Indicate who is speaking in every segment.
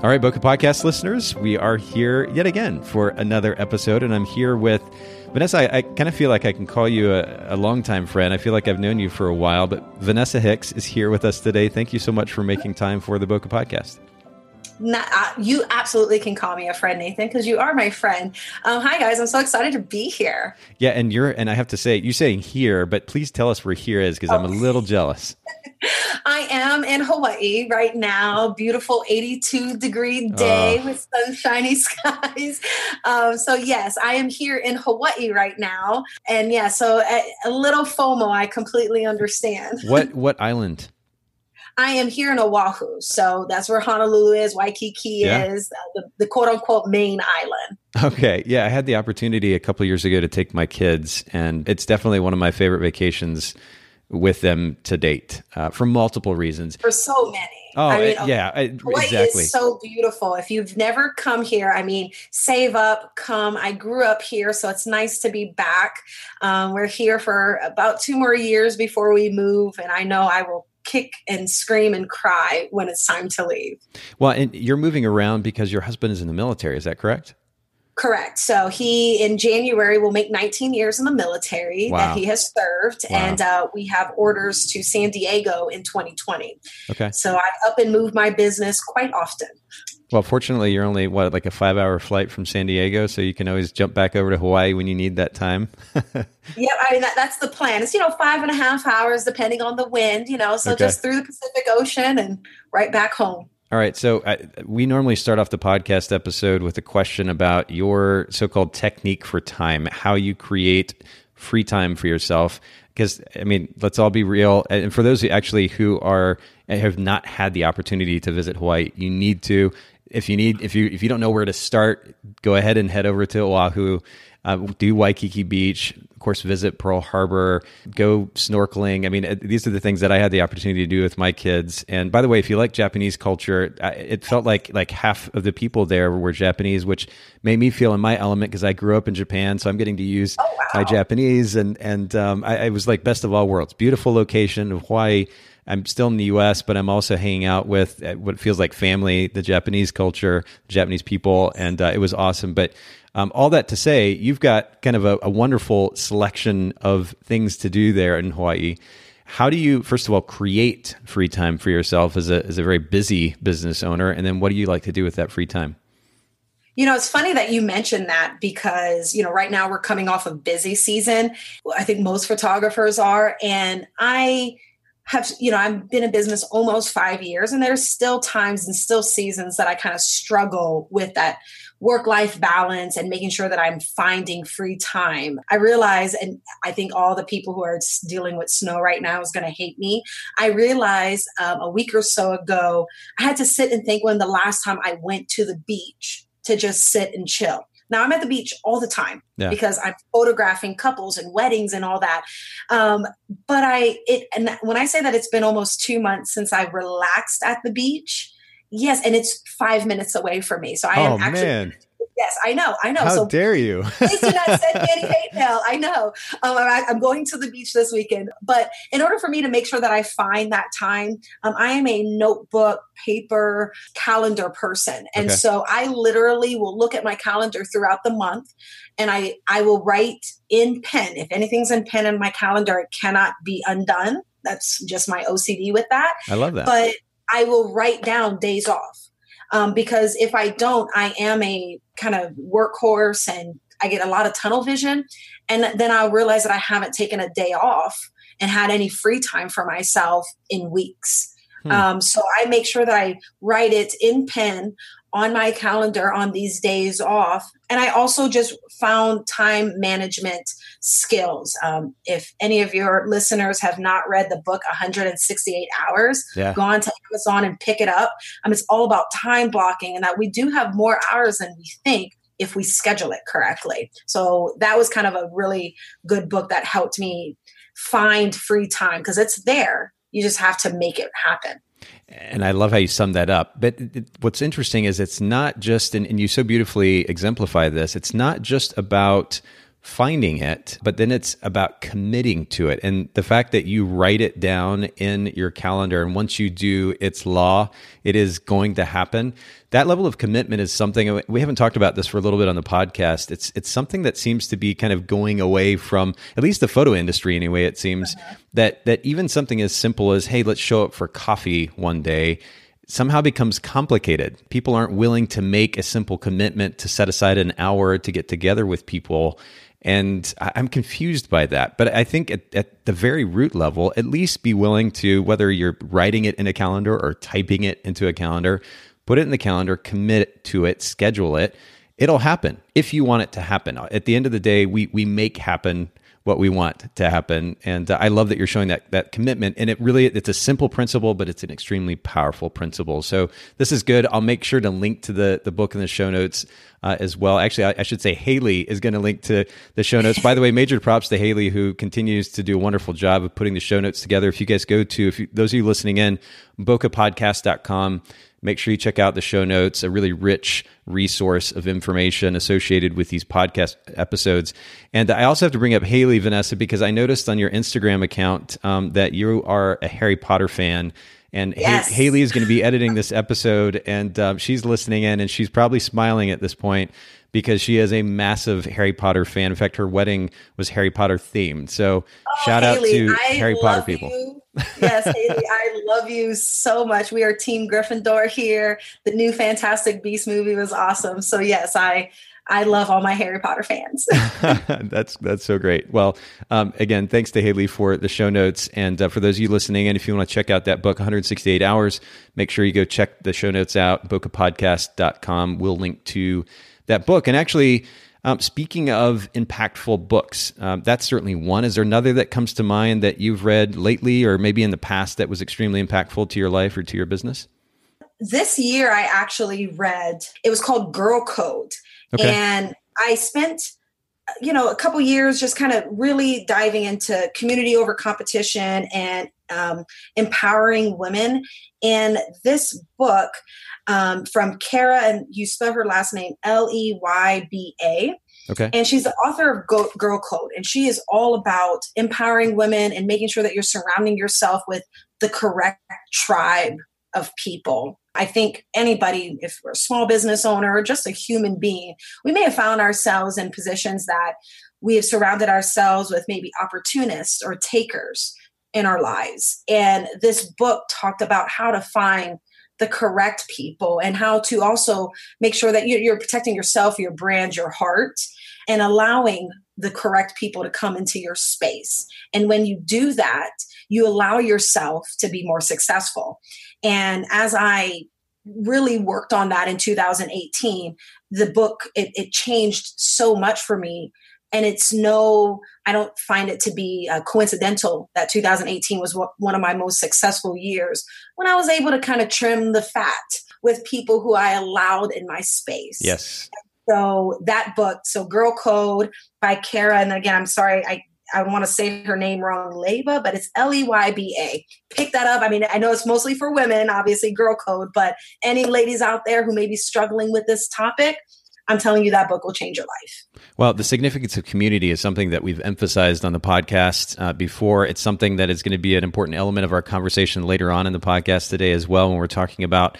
Speaker 1: All right, Bokeh Podcast listeners, we are here yet again for another episode, and I'm here with Vanessa. I, I kind of feel like I can call you a, a longtime friend. I feel like I've known you for a while, but Vanessa Hicks is here with us today. Thank you so much for making time for the Bokeh Podcast.
Speaker 2: Not, uh, you absolutely can call me a friend, Nathan, because you are my friend. Um, hi, guys. I'm so excited to be here.
Speaker 1: Yeah, and you're, and I have to say, you saying here, but please tell us where here is because oh. I'm a little jealous.
Speaker 2: I am in Hawaii right now. Beautiful 82 degree day with sunshiny skies. Um, so, yes, I am here in Hawaii right now. And yeah, so a, a little FOMO, I completely understand.
Speaker 1: What, what island?
Speaker 2: I am here in Oahu. So that's where Honolulu is, Waikiki yeah. is, uh, the, the, quote unquote main island.
Speaker 1: Okay. Yeah. I had the opportunity a couple years ago to take my kids, and it's definitely one of my favorite vacations with them to date uh, for multiple reasons.
Speaker 2: For so many.
Speaker 1: Oh, I mean, yeah,
Speaker 2: Hawaii
Speaker 1: exactly.
Speaker 2: Is so beautiful. If you've never come here, I mean, save up, come. I grew up here, so it's nice to be back. Um, we're here for about two more years before we move, and I know I will kick and scream and cry when it's time to leave.
Speaker 1: Well, and you're moving around because your husband is in the military. Is that correct?
Speaker 2: Correct. So he in January will make 19 years in the military wow. that he has served, wow. and uh, we have orders to San Diego in 2020.
Speaker 1: Okay.
Speaker 2: So I up and move my business quite often.
Speaker 1: Well, fortunately, you're only what like a five hour flight from San Diego, so you can always jump back over to Hawaii when you need that time.
Speaker 2: yeah, I mean that, that's the plan. It's you know five and a half hours depending on the wind, you know, so okay. just through the Pacific Ocean and right back home.
Speaker 1: All right. So uh, we normally start off the podcast episode with a question about your so called technique for time, how you create free time for yourself. Because, I mean, let's all be real. And for those who actually who are have not had the opportunity to visit Hawaii, you need to. If you need, if you if you don't know where to start, go ahead and head over to Oahu uh, do Waikiki Beach, of course, visit Pearl Harbor, go snorkeling. I mean, uh, these are the things that I had the opportunity to do with my kids. And by the way, if you like Japanese culture, it felt like like half of the people there were Japanese, which made me feel in my element because I grew up in Japan, so I'm getting to use oh, wow. my Japanese. And and um, I, I was like best of all worlds. Beautiful location of Hawaii. I'm still in the U.S., but I'm also hanging out with uh, what feels like family, the Japanese culture, Japanese people, and uh, it was awesome. But um, all that to say, you've got kind of a, a wonderful selection of things to do there in Hawaii. How do you, first of all, create free time for yourself as a, as a very busy business owner? And then what do you like to do with that free time?
Speaker 2: You know, it's funny that you mentioned that because, you know, right now we're coming off of busy season. I think most photographers are. And I, have you know i've been in business almost five years and there's still times and still seasons that i kind of struggle with that work life balance and making sure that i'm finding free time i realize and i think all the people who are dealing with snow right now is going to hate me i realized um, a week or so ago i had to sit and think when the last time i went to the beach to just sit and chill now I'm at the beach all the time yeah. because I'm photographing couples and weddings and all that. Um, but I it and when I say that it's been almost two months since I relaxed at the beach, yes, and it's five minutes away from me. So I
Speaker 1: oh,
Speaker 2: am actually
Speaker 1: man.
Speaker 2: Yes, I know, I know.
Speaker 1: How so dare you?
Speaker 2: please do not send me any hate mail. I know. Um, I, am going to the beach this weekend, but in order for me to make sure that I find that time, um, I am a notebook, paper, calendar person, and okay. so I literally will look at my calendar throughout the month, and I I will write in pen. If anything's in pen in my calendar, it cannot be undone. That's just my OCD with that.
Speaker 1: I love that.
Speaker 2: But I will write down days off um, because if I don't, I am a kind of workhorse and I get a lot of tunnel vision. And then I'll realize that I haven't taken a day off and had any free time for myself in weeks. Hmm. Um, so I make sure that I write it in pen on my calendar on these days off. And I also just found time management skills. Um, if any of your listeners have not read the book 168 Hours, yeah. go on to Amazon and pick it up. Um, it's all about time blocking and that we do have more hours than we think if we schedule it correctly. So that was kind of a really good book that helped me find free time because it's there. You just have to make it happen.
Speaker 1: And I love how you sum that up. But it, what's interesting is it's not just, and, and you so beautifully exemplify this, it's not just about finding it, but then it's about committing to it. And the fact that you write it down in your calendar, and once you do, it's law, it is going to happen. That level of commitment is something we haven't talked about this for a little bit on the podcast. It's it's something that seems to be kind of going away from at least the photo industry anyway. It seems uh-huh. that that even something as simple as hey, let's show up for coffee one day somehow becomes complicated. People aren't willing to make a simple commitment to set aside an hour to get together with people and I'm confused by that. But I think at, at, the very root level, at least be willing to, whether you're writing it in a calendar or typing it into a calendar, put it in the calendar, commit to it, schedule it. It'll happen if you want it to happen. At the end of the day, we, we make happen what we want to happen. And uh, I love that you're showing that that commitment. And it really it's a simple principle, but it's an extremely powerful principle. So this is good. I'll make sure to link to the the book in the show notes uh, as well. Actually, I, I, should say Haley is going to link to the show notes. By the way, major props to Haley who continues to do a wonderful job of putting the show notes together. If you guys go to if you, those of you listening in, bokehpodcast.com Make sure you check out the show notes, a really rich resource of information associated with these podcast episodes. And I also have to bring up Haley, Vanessa, because I noticed on your Instagram account um, that you are a Harry Potter fan. And yes. Haley is going to be editing this episode, and um, she's listening in, and she's probably smiling at this point because she is a massive Harry Potter fan. In fact, her wedding was Harry Potter themed. So oh, shout Haley, out to I Harry Potter people.
Speaker 2: You. Yes, Haley, I love you so much. We are Team Gryffindor here. The new Fantastic Beast movie was awesome. So yes, I I love all my Harry Potter fans.
Speaker 1: that's that's so great. Well, um, again, thanks to Haley for the show notes, and uh, for those of you listening, and if you want to check out that book, 168 Hours, make sure you go check the show notes out. Bokehpodcast.com. We'll link to that book. And actually, um, speaking of impactful books, um, that's certainly one. Is there another that comes to mind that you've read lately or maybe in the past that was extremely impactful to your life or to your business?
Speaker 2: This year, I actually read, it was called Girl Code. Okay. And I spent you know a couple years just kind of really diving into community over competition and um, empowering women and this book um, from Cara, and you spell her last name L E Y B A.
Speaker 1: Okay.
Speaker 2: And she's the author of Go- Girl Code, and she is all about empowering women and making sure that you're surrounding yourself with the correct tribe of people. I think anybody, if we're a small business owner or just a human being, we may have found ourselves in positions that we have surrounded ourselves with maybe opportunists or takers in our lives. And this book talked about how to find the correct people and how to also make sure that you're protecting yourself, your brand, your heart, and allowing the correct people to come into your space. And when you do that, you allow yourself to be more successful. And as I really worked on that in 2018, the book it, it changed so much for me and it's no i don't find it to be uh, coincidental that 2018 was one of my most successful years when i was able to kind of trim the fat with people who i allowed in my space
Speaker 1: yes
Speaker 2: so that book so girl code by cara and again i'm sorry i I want to say her name wrong, Leyba, but it's L E Y B A. Pick that up. I mean, I know it's mostly for women, obviously, girl code, but any ladies out there who may be struggling with this topic, I'm telling you that book will change your life.
Speaker 1: Well, the significance of community is something that we've emphasized on the podcast uh, before. It's something that is going to be an important element of our conversation later on in the podcast today as well when we're talking about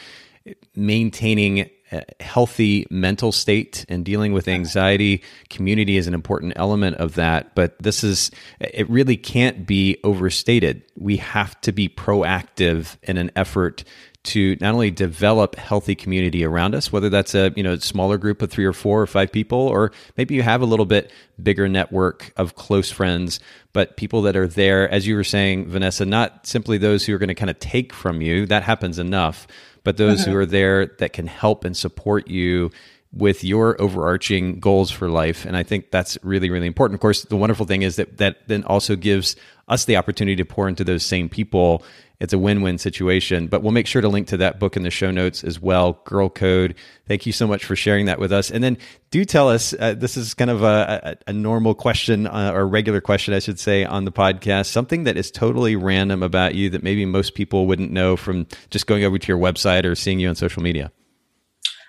Speaker 1: maintaining a healthy mental state and dealing with anxiety. Community is an important element of that, but this is, it really can't be overstated. We have to be proactive in an effort to not only develop healthy community around us, whether that's a you know smaller group of three or four or five people, or maybe you have a little bit bigger network of close friends, but people that are there, as you were saying, Vanessa, not simply those who are going to kind of take from you. That happens enough, but those mm-hmm. who are there that can help and support you with your overarching goals for life and i think that's really really important of course the wonderful thing is that that then also gives us the opportunity to pour into those same people it's a win-win situation but we'll make sure to link to that book in the show notes as well girl code. Thank you so much for sharing that with us. And then do tell us uh, this is kind of a, a, a normal question uh, or regular question i should say on the podcast something that is totally random about you that maybe most people wouldn't know from just going over to your website or seeing you on social media.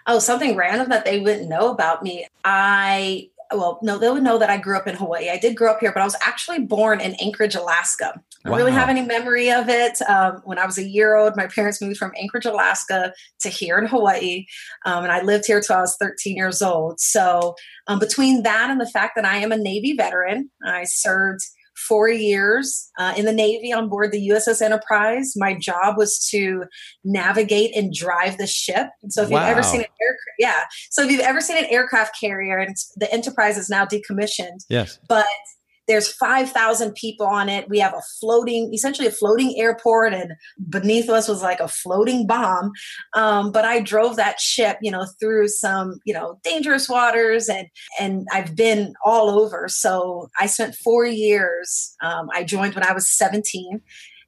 Speaker 2: Oh something random that they wouldn't know about me. I well, no, they would know that I grew up in Hawaii. I did grow up here, but I was actually born in Anchorage, Alaska. I don't really have any memory of it. Um, when I was a year old, my parents moved from Anchorage, Alaska to here in Hawaii. Um, and I lived here till I was 13 years old. So, um, between that and the fact that I am a Navy veteran, I served four years uh, in the Navy on board the USS Enterprise. My job was to navigate and drive the ship. And so if wow. you've ever seen an aircraft, yeah. So if you've ever seen an aircraft carrier, and the Enterprise is now decommissioned,
Speaker 1: yes,
Speaker 2: but there's 5,000 people on it. We have a floating, essentially a floating airport, and beneath us was like a floating bomb. Um, but I drove that ship, you know, through some, you know, dangerous waters, and and I've been all over. So I spent four years. Um, I joined when I was 17,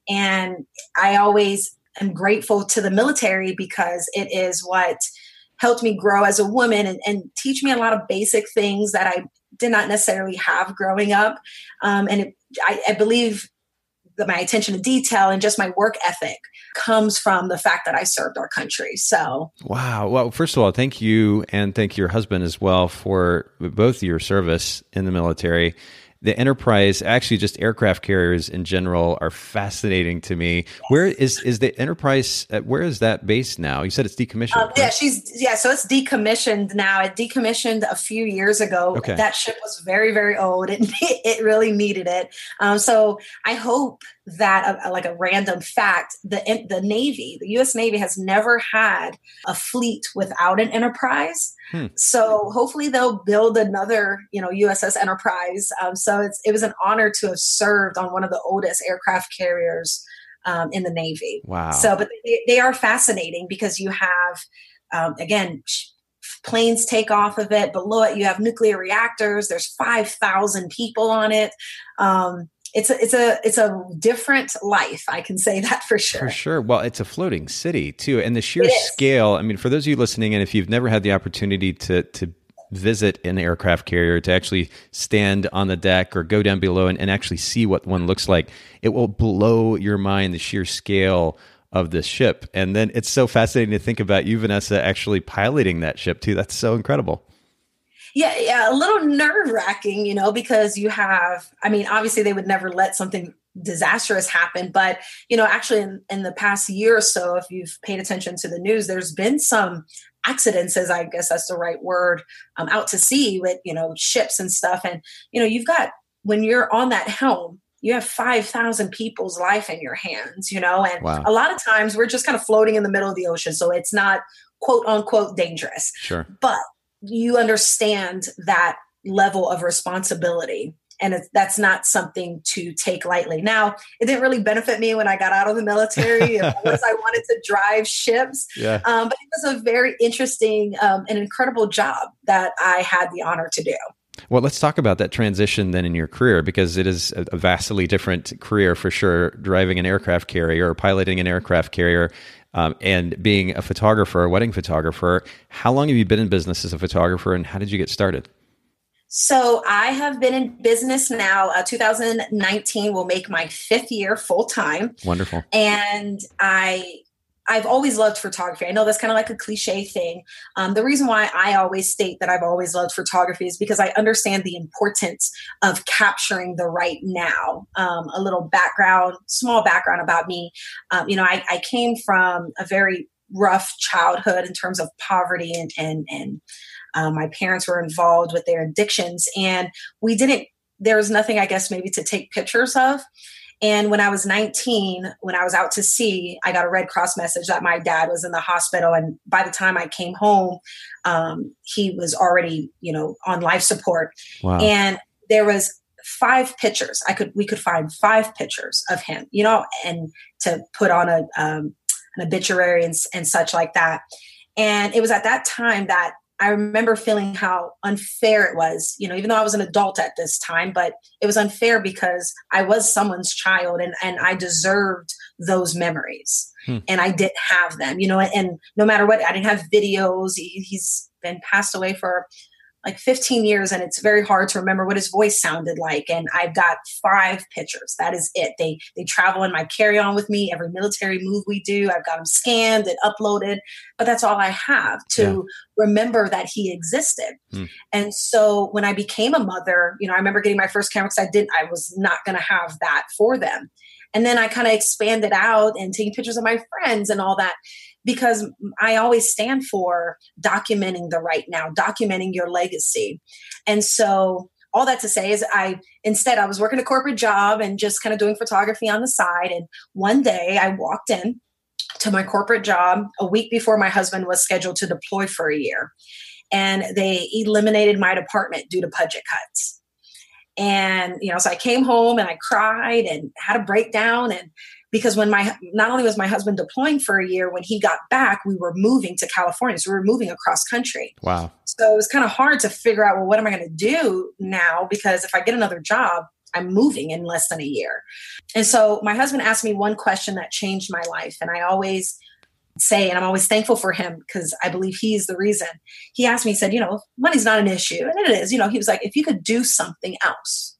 Speaker 2: and I always am grateful to the military because it is what helped me grow as a woman and, and, teach me a lot of basic things that I did not necessarily have growing up. Um, and it, I, I believe that my attention to detail and just my work ethic comes from the fact that I served our country. So,
Speaker 1: wow. Well, first of all, thank you and thank your husband as well for both your service in the military the enterprise actually just aircraft carriers in general are fascinating to me. Where is is the enterprise uh, where is that based now? You said it's decommissioned um,
Speaker 2: yeah she's yeah so it's decommissioned now. It decommissioned a few years ago. Okay. that ship was very very old. It, it really needed it. Um, so i hope that uh, like a random fact the the navy the us navy has never had a fleet without an enterprise Hmm. So hopefully they'll build another, you know, USS Enterprise. Um, so it was an honor to have served on one of the oldest aircraft carriers um, in the Navy.
Speaker 1: Wow.
Speaker 2: So, but they, they are fascinating because you have, um, again, planes take off of it. Below it, you have nuclear reactors. There's 5,000 people on it. Um, it's a it's a it's a different life. I can say that for sure.
Speaker 1: For sure. Well, it's a floating city too, and the sheer scale. I mean, for those of you listening, and if you've never had the opportunity to to visit an aircraft carrier to actually stand on the deck or go down below and, and actually see what one looks like, it will blow your mind the sheer scale of this ship. And then it's so fascinating to think about you, Vanessa, actually piloting that ship too. That's so incredible
Speaker 2: yeah, yeah, a little nerve wracking, you know, because you have, I mean, obviously they would never let something disastrous happen, but, you know, actually in, in the past year or so, if you've paid attention to the news, there's been some accidents, as I guess that's the right word, um, out to sea with, you know, ships and stuff. And, you know, you've got, when you're on that helm, you have 5,000 people's life in your hands, you know, and wow. a lot of times we're just kind of floating in the middle of the ocean. So it's not quote unquote dangerous.
Speaker 1: Sure.
Speaker 2: But you understand that level of responsibility and that's not something to take lightly. Now, it didn't really benefit me when I got out of the military unless I wanted to drive ships.
Speaker 1: Yeah.
Speaker 2: Um, but it was a very interesting um, and incredible job that I had the honor to do.
Speaker 1: Well, let's talk about that transition then in your career because it is a vastly different career for sure. Driving an aircraft carrier or piloting an aircraft carrier um, and being a photographer, a wedding photographer. How long have you been in business as a photographer and how did you get started?
Speaker 2: So I have been in business now. Uh, 2019 will make my fifth year full time.
Speaker 1: Wonderful.
Speaker 2: And I I've always loved photography. I know that's kind of like a cliche thing. Um, the reason why I always state that I've always loved photography is because I understand the importance of capturing the right now. Um, a little background, small background about me. Um, you know, I, I came from a very rough childhood in terms of poverty and and and um, my parents were involved with their addictions and we didn't there was nothing i guess maybe to take pictures of and when I was 19, when I was out to sea, I got a Red Cross message that my dad was in the hospital. And by the time I came home, um, he was already, you know, on life support. Wow. And there was five pictures. I could we could find five pictures of him, you know, and to put on a um, an obituary and, and such like that. And it was at that time that I remember feeling how unfair it was, you know, even though I was an adult at this time, but it was unfair because I was someone's child and, and I deserved those memories. Hmm. And I didn't have them, you know, and no matter what, I didn't have videos. He, he's been passed away for like 15 years and it's very hard to remember what his voice sounded like and i've got five pictures. That is it. They they travel in my carry-on with me. Every military move we do i've got them scanned and uploaded but that's all i have to yeah. remember that he existed. Hmm. and so when i became a mother you know i remember getting my first camera because i didn't i was not going to have that for them. And then i kind of expanded out and taking pictures of my friends and all that because I always stand for documenting the right now, documenting your legacy. And so all that to say is I instead I was working a corporate job and just kind of doing photography on the side and one day I walked in to my corporate job a week before my husband was scheduled to deploy for a year and they eliminated my department due to budget cuts. And you know so I came home and I cried and had a breakdown and because when my not only was my husband deploying for a year when he got back we were moving to california. So we were moving across country.
Speaker 1: Wow.
Speaker 2: So it was kind of hard to figure out well what am i going to do now? Because if i get another job i'm moving in less than a year. And so my husband asked me one question that changed my life and i always say and i'm always thankful for him because i believe he's the reason. He asked me he said you know money's not an issue and it is you know he was like if you could do something else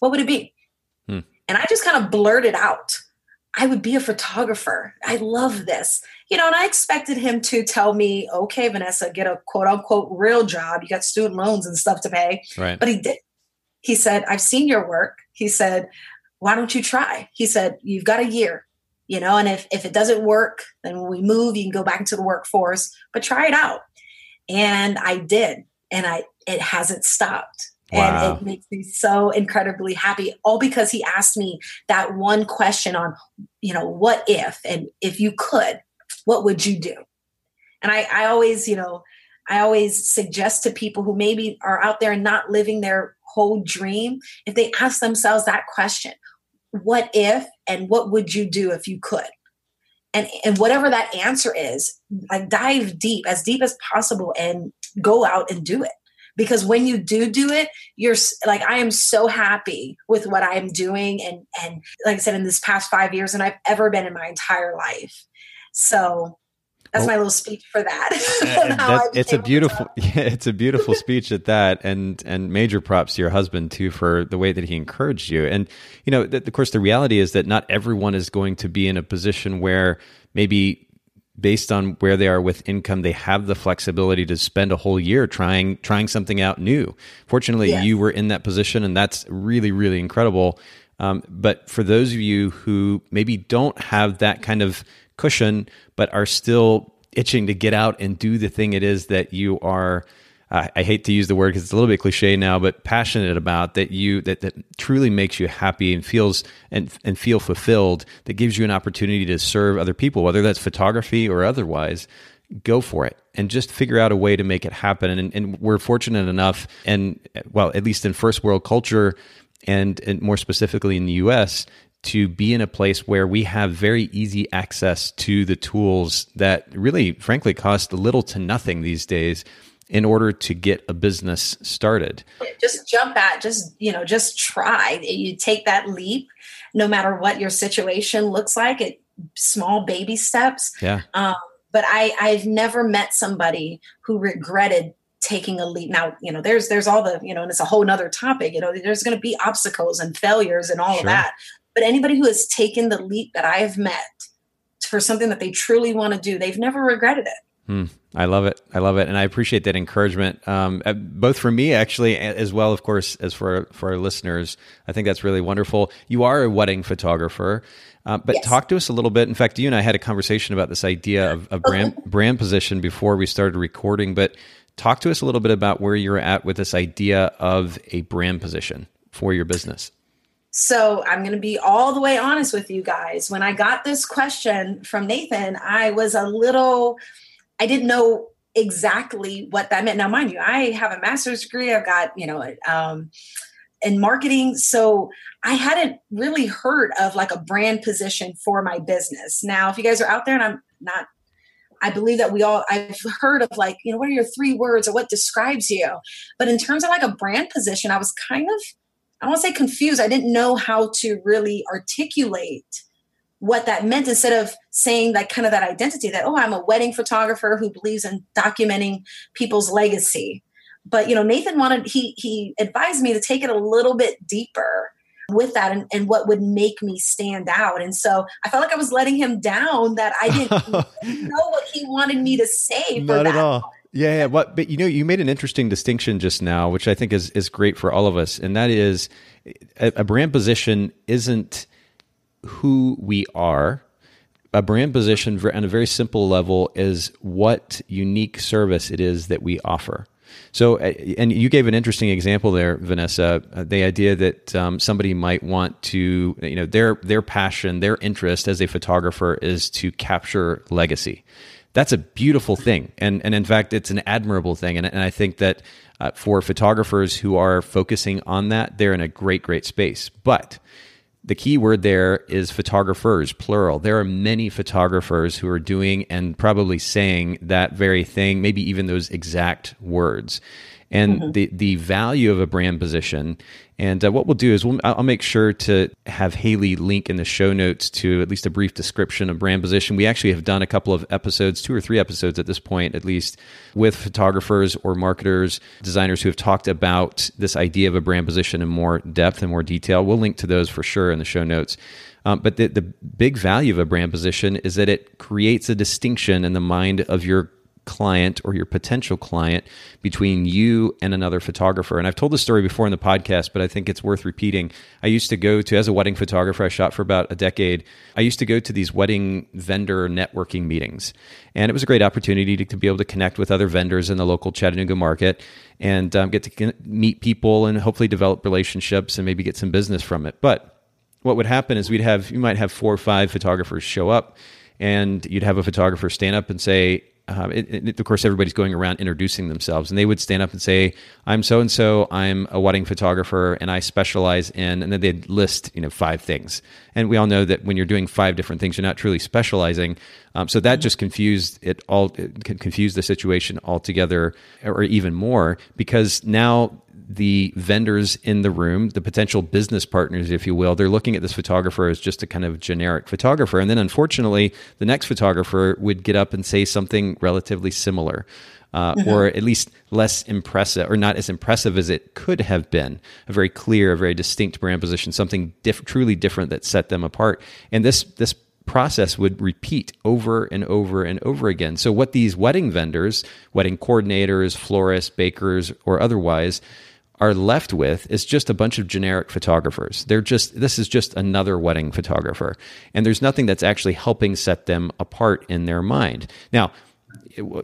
Speaker 2: what would it be? Hmm. and i just kind of blurted out I would be a photographer. I love this. You know, and I expected him to tell me, okay, Vanessa, get a quote unquote real job. You got student loans and stuff to pay.
Speaker 1: Right.
Speaker 2: But he did. He said, I've seen your work. He said, why don't you try? He said, you've got a year, you know, and if, if it doesn't work, then when we move, you can go back into the workforce, but try it out. And I did. And I, it hasn't stopped. Wow. And it makes me so incredibly happy, all because he asked me that one question on, you know, what if, and if you could, what would you do? And I, I always, you know, I always suggest to people who maybe are out there and not living their whole dream, if they ask themselves that question, what if, and what would you do if you could? And, and whatever that answer is, like dive deep, as deep as possible, and go out and do it because when you do do it you're like i am so happy with what i'm doing and and like i said in this past five years and i've ever been in my entire life so that's well, my little speech for that.
Speaker 1: that it's a beautiful, yeah, it's a beautiful speech at that, and and major props to your husband too for the way that he encouraged you. And you know, of course, the reality is that not everyone is going to be in a position where maybe based on where they are with income, they have the flexibility to spend a whole year trying trying something out new. Fortunately, you were in that position, and that's really really incredible. Um, but for those of you who maybe don't have that kind of cushion, but are still itching to get out and do the thing it is that you are uh, I hate to use the word because it's a little bit cliche now, but passionate about that you that, that truly makes you happy and feels and and feel fulfilled. That gives you an opportunity to serve other people, whether that's photography or otherwise. Go for it and just figure out a way to make it happen. And, and we're fortunate enough, and well, at least in first world culture, and, and more specifically in the U.S., to be in a place where we have very easy access to the tools that really, frankly, cost little to nothing these days in order to get a business started?
Speaker 2: Just jump at, just, you know, just try. You take that leap no matter what your situation looks like, it small baby steps.
Speaker 1: Yeah.
Speaker 2: Um, but I, I've never met somebody who regretted taking a leap. Now, you know, there's there's all the, you know, and it's a whole nother topic, you know, there's gonna be obstacles and failures and all sure. of that. But anybody who has taken the leap that I've met for something that they truly want to do, they've never regretted it
Speaker 1: Hmm. I love it. I love it, and I appreciate that encouragement, um, uh, both for me actually, as well, of course, as for for our listeners. I think that's really wonderful. You are a wedding photographer, uh, but yes. talk to us a little bit. In fact, you and I had a conversation about this idea of, of brand brand position before we started recording. But talk to us a little bit about where you're at with this idea of a brand position for your business.
Speaker 2: So I'm going to be all the way honest with you guys. When I got this question from Nathan, I was a little I didn't know exactly what that meant. Now, mind you, I have a master's degree. I've got, you know, um, in marketing. So I hadn't really heard of like a brand position for my business. Now, if you guys are out there and I'm not, I believe that we all, I've heard of like, you know, what are your three words or what describes you? But in terms of like a brand position, I was kind of, I don't say confused. I didn't know how to really articulate what that meant instead of saying that kind of that identity that oh i'm a wedding photographer who believes in documenting people's legacy. But you know nathan wanted he he advised me to take it a little bit deeper with that and, and what would make me stand out. And so i felt like i was letting him down that i didn't know what he wanted me to say
Speaker 1: not at all. Yeah, yeah, what but you know you made an interesting distinction just now which i think is is great for all of us. And that is a, a brand position isn't who we are. A brand position on a very simple level is what unique service it is that we offer. So, uh, and you gave an interesting example there, Vanessa. Uh, the idea that um, somebody might want to, you know, their their passion, their interest as a photographer is to capture legacy. That's a beautiful thing, and and in fact, it's an admirable thing. And, and I think that uh, for photographers who are focusing on that, they're in a great, great space. But the key word there is photographers, plural. There are many photographers who are doing and probably saying that very thing, maybe even those exact words. And mm-hmm. the, the value of a brand position and uh, what we'll do is we'll, I'll make sure to have Haley link in the show notes to at least a brief description of brand position. We actually have done a couple of episodes, two or three episodes at this point, at least, with photographers or marketers, designers who have talked about this idea of a brand position in more depth and more detail. We'll link to those for sure in the show notes. Um, but the, the big value of a brand position is that it creates a distinction in the mind of your client or your potential client between you and another photographer. And I've told this story before in the podcast, but I think it's worth repeating. I used to go to, as a wedding photographer, I shot for about a decade. I used to go to these wedding vendor networking meetings. And it was a great opportunity to, to be able to connect with other vendors in the local Chattanooga market and um, get to meet people and hopefully develop relationships and maybe get some business from it. But what would happen is we'd have, you might have four or five photographers show up and you'd have a photographer stand up and say, um, it, it, of course, everybody's going around introducing themselves, and they would stand up and say, "I'm so and so. I'm a wedding photographer, and I specialize in." And then they'd list, you know, five things. And we all know that when you're doing five different things, you're not truly specializing. Um, so that just confused it all, it confused the situation altogether, or even more, because now the vendors in the room, the potential business partners, if you will, they're looking at this photographer as just a kind of generic photographer. And then unfortunately, the next photographer would get up and say something relatively similar. Uh, mm-hmm. Or at least less impressive, or not as impressive as it could have been. A very clear, a very distinct brand position, something diff- truly different that set them apart. And this this process would repeat over and over and over again. So, what these wedding vendors, wedding coordinators, florists, bakers, or otherwise, are left with is just a bunch of generic photographers. They're just, this is just another wedding photographer. And there's nothing that's actually helping set them apart in their mind. Now,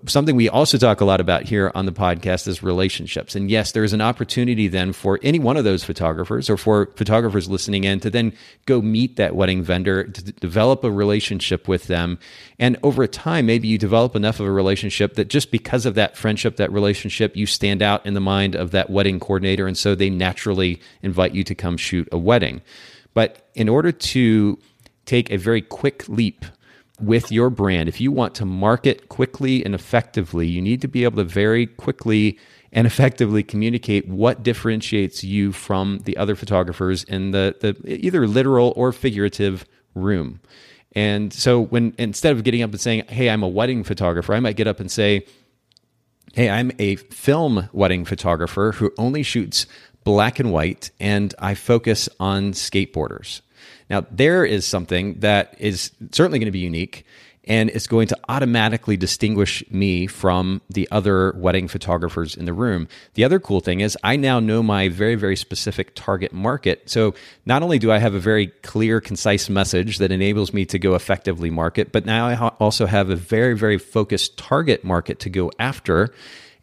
Speaker 1: something we also talk a lot about here on the podcast is relationships. And yes, there is an opportunity then for any one of those photographers or for photographers listening in to then go meet that wedding vendor, to develop a relationship with them. And over time, maybe you develop enough of a relationship that just because of that friendship, that relationship, you stand out in the mind of that wedding coordinator. And so they naturally invite you to come shoot a wedding. But in order to take a very quick leap with your brand, if you want to market quickly and effectively, you need to be able to very quickly and effectively communicate what differentiates you from the other photographers in the, the either literal or figurative room. And so when instead of getting up and saying, "Hey, I'm a wedding photographer," I might get up and say, "Hey, I'm a film wedding photographer who only shoots black and white and I focus on skateboarders." Now, there is something that is certainly going to be unique. and it's going to automatically distinguish me from the other wedding photographers in the room. The other cool thing is I now know my very, very specific target market. So not only do I have a very clear, concise message that enables me to go effectively market, but now I also have a very, very focused target market to go after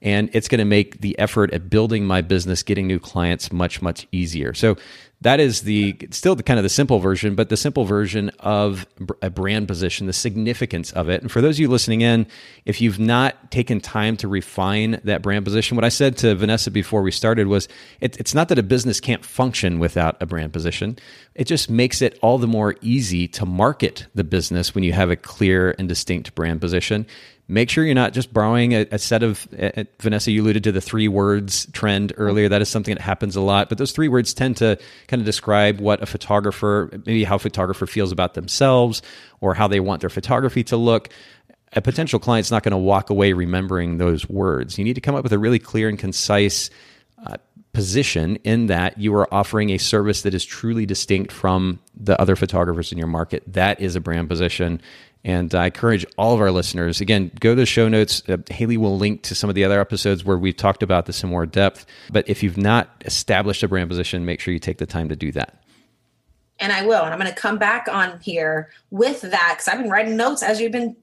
Speaker 1: and it's going to make the effort at building my business getting new clients much much easier so that is the still the kind of the simple version, but the simple version of a brand position, the significance of it. And for those of you listening in, if you've not taken time to refine that brand position, what I said to Vanessa before we started was it, it's not that a business can't function without a brand position. It just makes it all the more easy to market the business when you have a clear and distinct brand position make sure you're not just borrowing a, a set of uh, vanessa you alluded to the three words trend earlier. That is something that happens a lot but those three words tend to kind of describe what a photographer maybe how a photographer feels about themselves or how they want their photography to look. A potential client's not going to walk away remembering those words. You need to come up with a really clear and concise uh, position in that you are offering a service that is truly distinct from the other photographers in your market. That is a brand position and I encourage all of our listeners, again, go to the show notes. Uh, Haley will link to some of the other episodes where we've talked about this in more depth. But if you've not established a brand position, make sure you take the time to do that.
Speaker 2: And I will. And I'm going to come back on here with that because I've been writing notes as you've been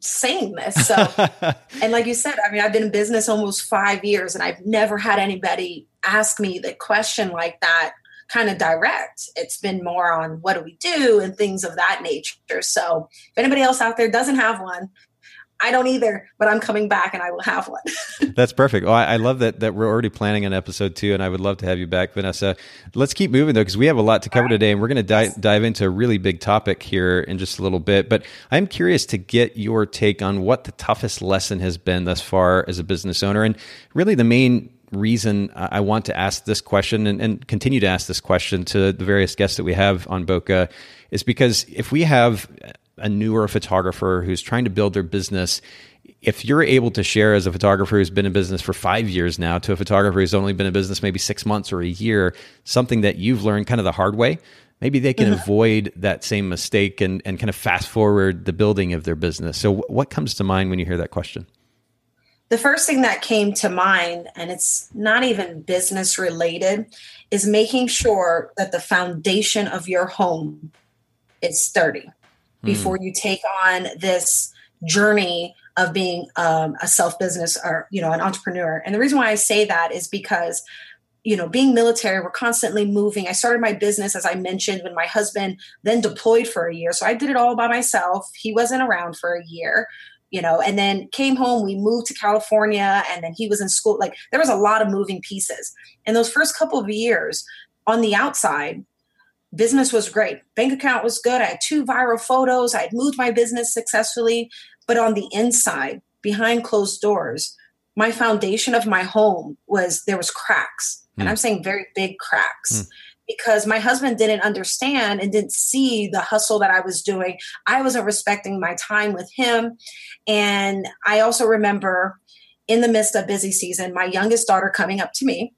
Speaker 2: saying this. So, and like you said, I mean, I've been in business almost five years and I've never had anybody ask me the question like that kind of direct. It's been more on what do we do and things of that nature. So if anybody else out there doesn't have one, I don't either, but I'm coming back and I will have one.
Speaker 1: That's perfect. Oh, I, I, love that that we're already planning an episode two, and I would love to have you back, Vanessa. Let's keep moving though, because we have a lot to cover right. today, and we're going to dive dive into a really big topic here in just a little bit. But I'm curious to get your take on what the toughest lesson has been thus far as a business owner, and really the main reason I want to ask this question and, and, continue to ask this question to the various guests that we have on Bokeh is because if we have a newer photographer who's trying to build their business, if you're able to share as a photographer who's been in business for five years now to a photographer who's only been in business maybe six months or a year, something that you've learned kind of the hard way, maybe they can mm-hmm. avoid that same mistake and, and kind of fast forward the building of their business. So, what comes to mind when you hear that question?
Speaker 2: The first thing that came to mind, and it's not even business related, is making sure that the foundation of your home is sturdy mm. before you take on this journey of being um, a self business or you know an entrepreneur. And the reason why I say that is because you know being military we're constantly moving i started my business as i mentioned when my husband then deployed for a year so i did it all by myself he wasn't around for a year you know, and then came home. We moved to California, and then he was in school. Like there was a lot of moving pieces. And those first couple of years on the outside, business was great. Bank account was good. I had two viral photos. I had moved my business successfully. But on the inside, behind closed doors, my foundation of my home was there was cracks. Mm. And hmm. I'm saying very big cracks. Mm because my husband didn't understand and didn't see the hustle that I was doing. I wasn't respecting my time with him. And I also remember in the midst of busy season, my youngest daughter coming up to me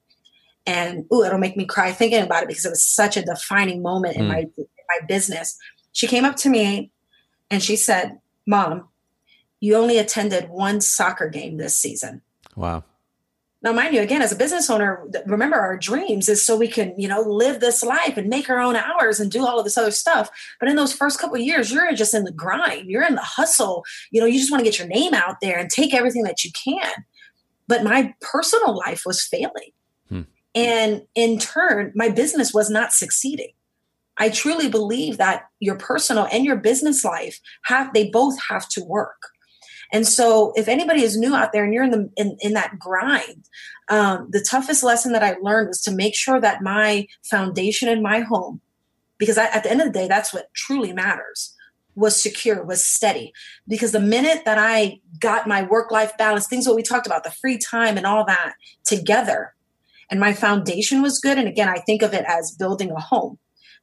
Speaker 2: and ooh, it'll make me cry thinking about it because it was such a defining moment mm. in my in my business. She came up to me and she said, "Mom, you only attended one soccer game this season."
Speaker 1: Wow.
Speaker 2: Now, mind you, again, as a business owner, remember our dreams is so we can, you know, live this life and make our own hours and do all of this other stuff. But in those first couple years, you're just in the grind, you're in the hustle. You know, you just want to get your name out there and take everything that you can. But my personal life was failing. Hmm. And in turn, my business was not succeeding. I truly believe that your personal and your business life have they both have to work. And so, if anybody is new out there and you're in the in, in that grind, um, the toughest lesson that I learned was to make sure that my foundation in my home, because I, at the end of the day, that's what truly matters, was secure, was steady. Because the minute that I got my work life balance, things what we talked about, the free time and all that together, and my foundation was good. And again, I think of it as building a home.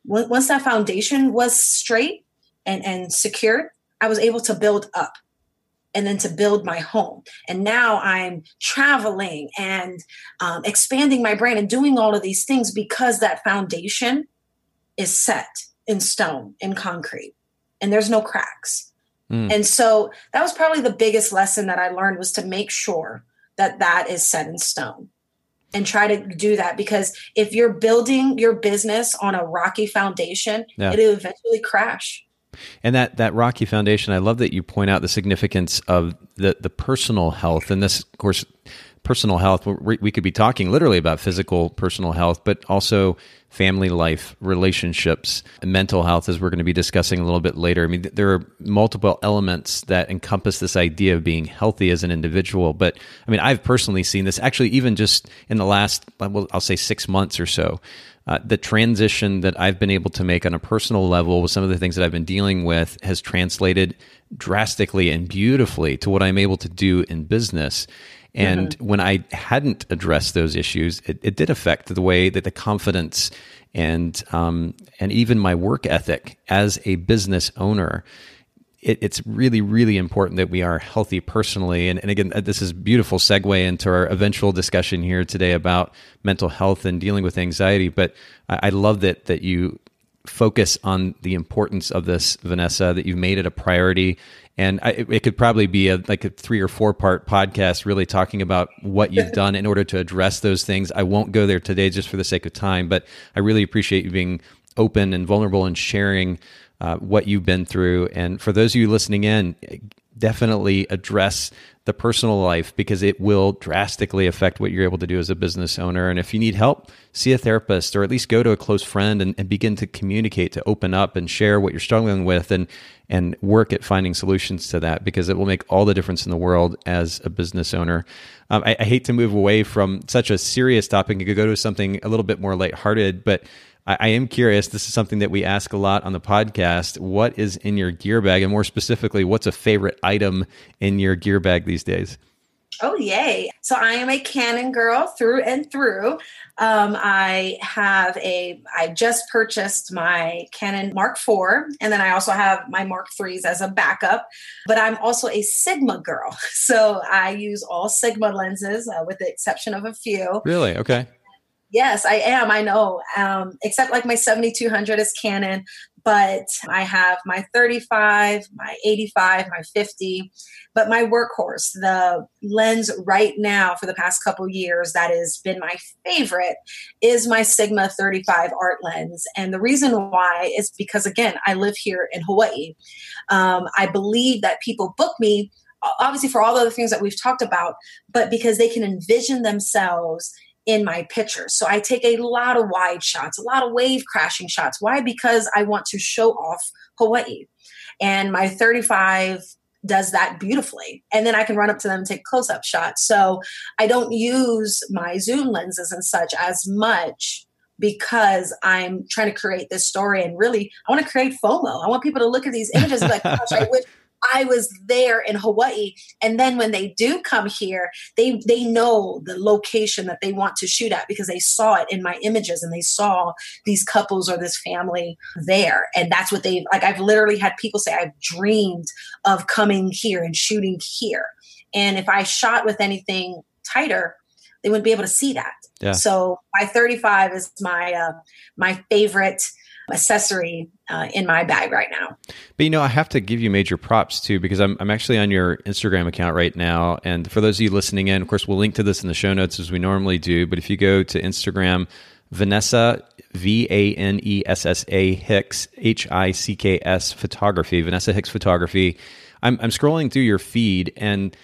Speaker 2: Once that foundation was straight and, and secured, I was able to build up and then to build my home. And now I'm traveling and um, expanding my brand and doing all of these things because that foundation is set in stone, in concrete, and there's no cracks. Mm. And so that was probably the biggest lesson that I learned was to make sure that that is set in stone and try to do that because if you're building your business on a rocky foundation, yeah. it'll eventually crash.
Speaker 1: And that that rocky foundation, I love that you point out the significance of the the personal health, and this, of course, personal health. We could be talking literally about physical personal health, but also family life, relationships, mental health, as we're going to be discussing a little bit later. I mean, there are multiple elements that encompass this idea of being healthy as an individual. But I mean, I've personally seen this actually even just in the last, well, I'll say six months or so. Uh, the transition that I've been able to make on a personal level with some of the things that I've been dealing with has translated drastically and beautifully to what I'm able to do in business. And mm-hmm. when I hadn't addressed those issues, it, it, did affect the way that the confidence and um, and even my work ethic as a business owner. It, it's really, really important that we are healthy personally. And, and again, uh, this is beautiful segue into our eventual discussion here today about mental health and dealing with anxiety. But I, I love that that you focus on the importance of this, Vanessa, that you've made it a priority and I, it could probably be a like a three or four part podcast really talking about what you've done in order to address those things i won't go there today just for the sake of time but i really appreciate you being open and vulnerable and sharing uh, what you've been through and for those of you listening in definitely address the personal life because it will drastically affect what you're able to do as a business owner. And if you need help, see a therapist or at least go to a close friend and, and begin to communicate, to open up and share what you're struggling with and and work at finding solutions to that because it will make all the difference in the world as a business owner. Um, I, I, hate to move away from such a serious topic and could go to something a little bit more lighthearted, but I, I am curious. This is something that we ask a lot on the podcast. What is in your gear bag? And more specifically, what's a favorite item in your gear bag these days?
Speaker 2: Oh, yay. So I am a Canon girl through and through. Um, I have a, I just purchased my Canon Mark IV, and then I also have my Mark IIIs as a backup. But I'm also a Sigma girl. So I use all Sigma lenses uh, with the exception of a few.
Speaker 1: Really? Okay.
Speaker 2: Yes, I am. I know. Um, except like my 7200 is Canon, but I have my 35, my 85, my 50. But my workhorse, the lens right now for the past couple years that has been my favorite is my Sigma 35 art lens. And the reason why is because, again, I live here in Hawaii. Um, I believe that people book me obviously for all the other things that we've talked about, but because they can envision themselves in my pictures. So I take a lot of wide shots, a lot of wave crashing shots. Why? Because I want to show off Hawaii. And my 35 does that beautifully. And then I can run up to them and take close up shots. So I don't use my zoom lenses and such as much because I'm trying to create this story and really I want to create FOMO. I want people to look at these images and like, gosh, I wish I was there in Hawaii. And then when they do come here, they they know the location that they want to shoot at because they saw it in my images and they saw these couples or this family there. And that's what they like I've literally had people say I've dreamed of coming here and shooting here. And if I shot with anything tighter, they wouldn't be able to see that. Yeah. So my 35 is my uh, my favorite accessory uh, in my bag right now.
Speaker 1: But you know, I have to give you major props too because I'm I'm actually on your Instagram account right now, and for those of you listening in, of course, we'll link to this in the show notes as we normally do. But if you go to Instagram, Vanessa V A N E S S A Hicks H I C K S photography, Vanessa Hicks photography. I'm I'm scrolling through your feed and.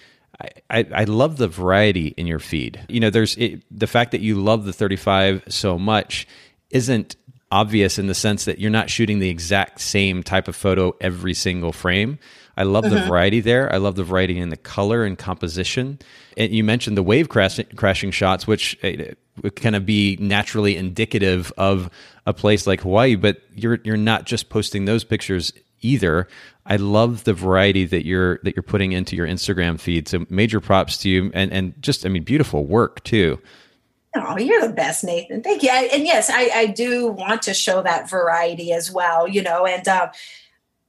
Speaker 1: I, I, love the variety in your feed. You know, there's it, the fact that you love the 35 so much isn't obvious in the sense that you're not shooting the exact same type of photo every single frame. I love the uh-huh. variety there. I love the variety in the color and composition. And you mentioned the wave crash, crashing shots, which uh, would kind of be naturally indicative of a place like Hawaii, but you're you're not just posting those pictures either. I love the variety that you're that you're putting into your Instagram feed. So major props to you and and just I mean beautiful work too.
Speaker 2: Oh, you're the best, Nathan. Thank you. And yes, I, I, do want to show that variety as well, you know, and uh,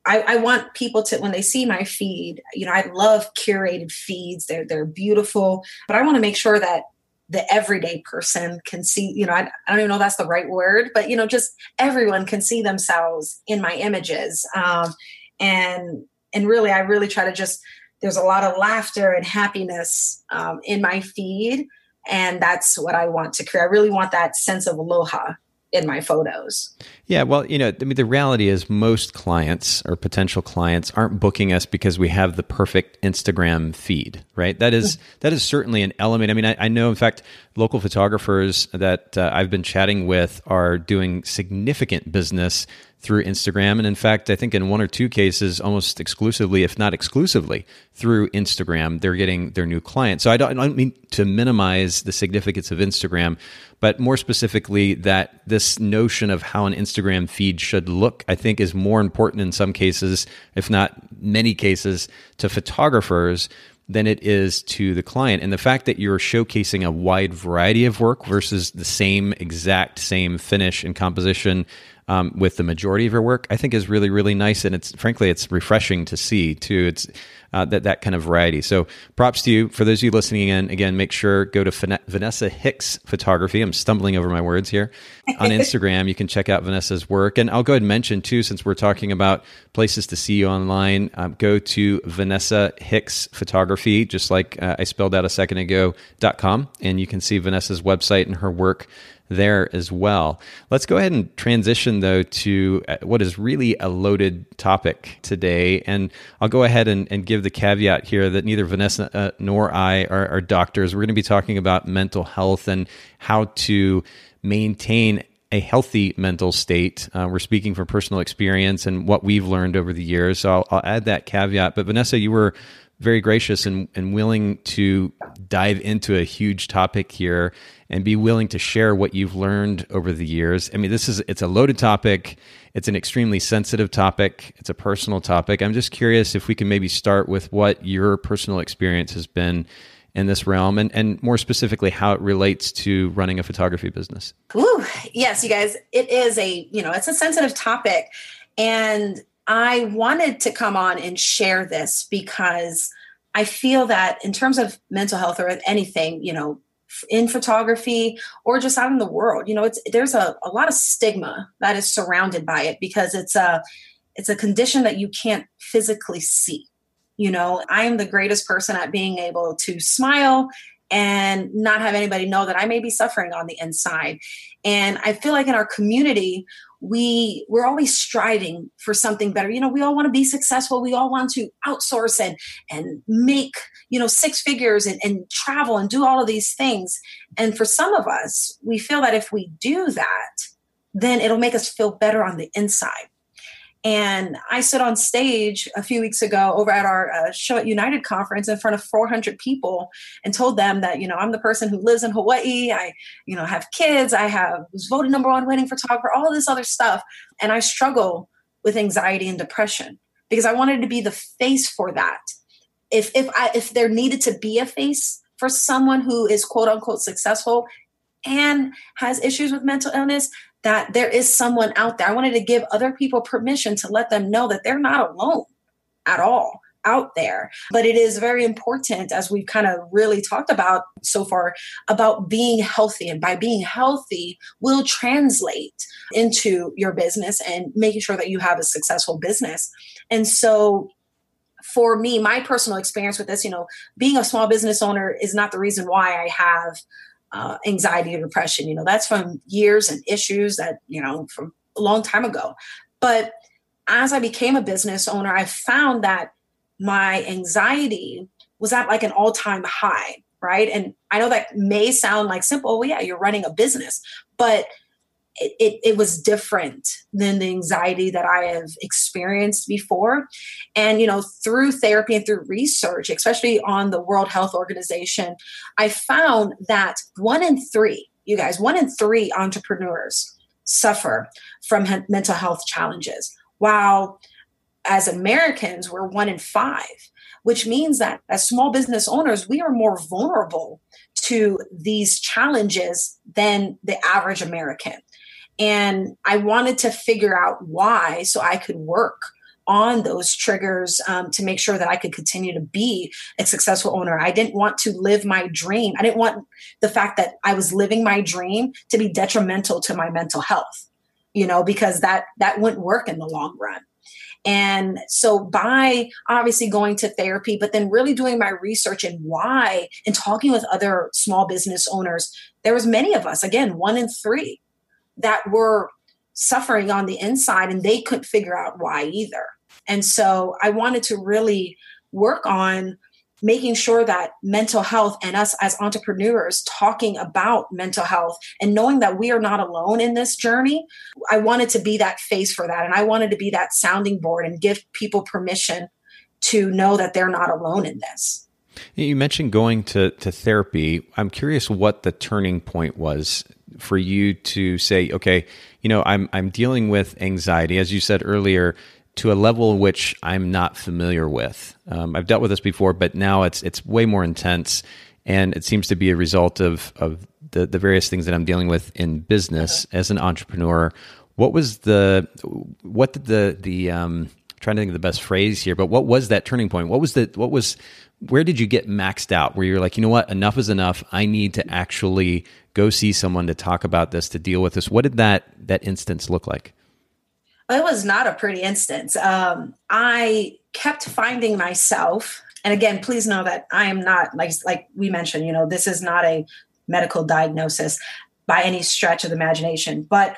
Speaker 2: I, I, want people to, when they see my feed, you know, I love curated feeds. They're, they're beautiful, but I want to make sure that the everyday person can see, you know, I, I don't even know that's the right word, but, you know, just everyone can see themselves in my images. Um, and and really i really try to just there's a lot of laughter and happiness um, in my feed and that's what i want to create. I really want that sense of aloha in my photos.
Speaker 1: Yeah, well, you know, I mean, the reality is most clients or potential clients aren't booking us because we have the perfect Instagram feed, right? That is that is certainly an element. I mean, I, I know, in fact, local photographers that uh, I've been chatting with are doing significant business through Instagram. And in fact, I think in one or two cases, almost exclusively, if not exclusively, through Instagram, they're getting their new clients. So I don't, I don't mean to minimize the significance of Instagram, but more specifically, that this notion of how an Instagram feed should look, I think, is more important in some cases, if not many cases, to photographers than it is to the client. And the fact that you're showcasing a wide variety of work versus the same exact same finish and composition um, with the majority of your work, I think is really, really nice. And it's frankly, it's refreshing to see too. It's uh, that, that kind of variety. So props to you. For those of you listening in, again, make sure go to Vanessa Hicks Photography. I'm stumbling over my words here on Instagram. you can check out Vanessa's work. And I'll go ahead and mention too, since we're talking about places to see you online, um, go to Vanessa Hicks Photography, just like uh, I spelled out a second ago, dot com. And you can see Vanessa's website and her work there as well. Let's go ahead and transition though to uh, what is really a loaded topic today. And I'll go ahead and, and give the caveat here that neither Vanessa uh, nor I are, are doctors. We're going to be talking about mental health and how to maintain a healthy mental state. Uh, we're speaking from personal experience and what we've learned over the years. So I'll, I'll add that caveat. But Vanessa, you were very gracious and, and willing to dive into a huge topic here and be willing to share what you've learned over the years. I mean, this is it's a loaded topic. It's an extremely sensitive topic. It's a personal topic. I'm just curious if we can maybe start with what your personal experience has been in this realm and, and more specifically how it relates to running a photography business.
Speaker 2: Ooh, yes, you guys, it is a, you know, it's a sensitive topic. And I wanted to come on and share this because I feel that in terms of mental health or anything, you know, in photography or just out in the world, you know, it's there's a, a lot of stigma that is surrounded by it because it's a it's a condition that you can't physically see. You know, I am the greatest person at being able to smile and not have anybody know that I may be suffering on the inside. And I feel like in our community, we we're always striving for something better you know we all want to be successful we all want to outsource and and make you know six figures and, and travel and do all of these things and for some of us we feel that if we do that then it'll make us feel better on the inside and I stood on stage a few weeks ago over at our uh, Showit United conference in front of 400 people and told them that, you know, I'm the person who lives in Hawaii. I, you know, have kids. I have was voted number one wedding photographer, all this other stuff. And I struggle with anxiety and depression because I wanted to be the face for that. If, if I, if there needed to be a face for someone who is quote unquote successful and has issues with mental illness, that there is someone out there. I wanted to give other people permission to let them know that they're not alone at all out there. But it is very important, as we've kind of really talked about so far, about being healthy. And by being healthy, will translate into your business and making sure that you have a successful business. And so, for me, my personal experience with this, you know, being a small business owner is not the reason why I have uh, anxiety and depression. You know, that's from years and issues that, you know, from a long time ago. But as I became a business owner, I found that my anxiety was at like an all time high, right? And I know that may sound like simple. Well, yeah, you're running a business, but it, it, it, was different than the anxiety that I have experienced before. And, you know, through therapy and through research, especially on the World Health Organization, I found that one in three, you guys, one in three entrepreneurs suffer from he- mental health challenges. While as Americans, we're one in five, which means that as small business owners, we are more vulnerable to these challenges than the average American. And I wanted to figure out why so I could work on those triggers um, to make sure that I could continue to be a successful owner. I didn't want to live my dream. I didn't want the fact that I was living my dream to be detrimental to my mental health, you know, because that that wouldn't work in the long run. And so by obviously going to therapy, but then really doing my research and why and talking with other small business owners, there was many of us, again, one in three, that were suffering on the inside and they couldn't figure out why either. And so I wanted to really work on making sure that mental health and us as entrepreneurs talking about mental health and knowing that we are not alone in this journey i wanted to be that face for that and i wanted to be that sounding board and give people permission to know that they're not alone in this
Speaker 1: you mentioned going to, to therapy i'm curious what the turning point was for you to say okay you know i'm i'm dealing with anxiety as you said earlier to a level which I'm not familiar with. Um, I've dealt with this before, but now it's it's way more intense, and it seems to be a result of of the the various things that I'm dealing with in business as an entrepreneur. What was the what did the the um, trying to think of the best phrase here, but what was that turning point? What was the what was where did you get maxed out? Where you're like, you know what, enough is enough. I need to actually go see someone to talk about this, to deal with this. What did that that instance look like?
Speaker 2: it was not a pretty instance. Um, I kept finding myself, and again, please know that I am not like like we mentioned. You know, this is not a medical diagnosis by any stretch of the imagination, but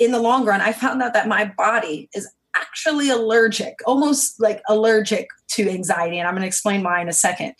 Speaker 2: in the long run, I found out that my body is actually allergic, almost like allergic to anxiety, and I'm going to explain why in a second.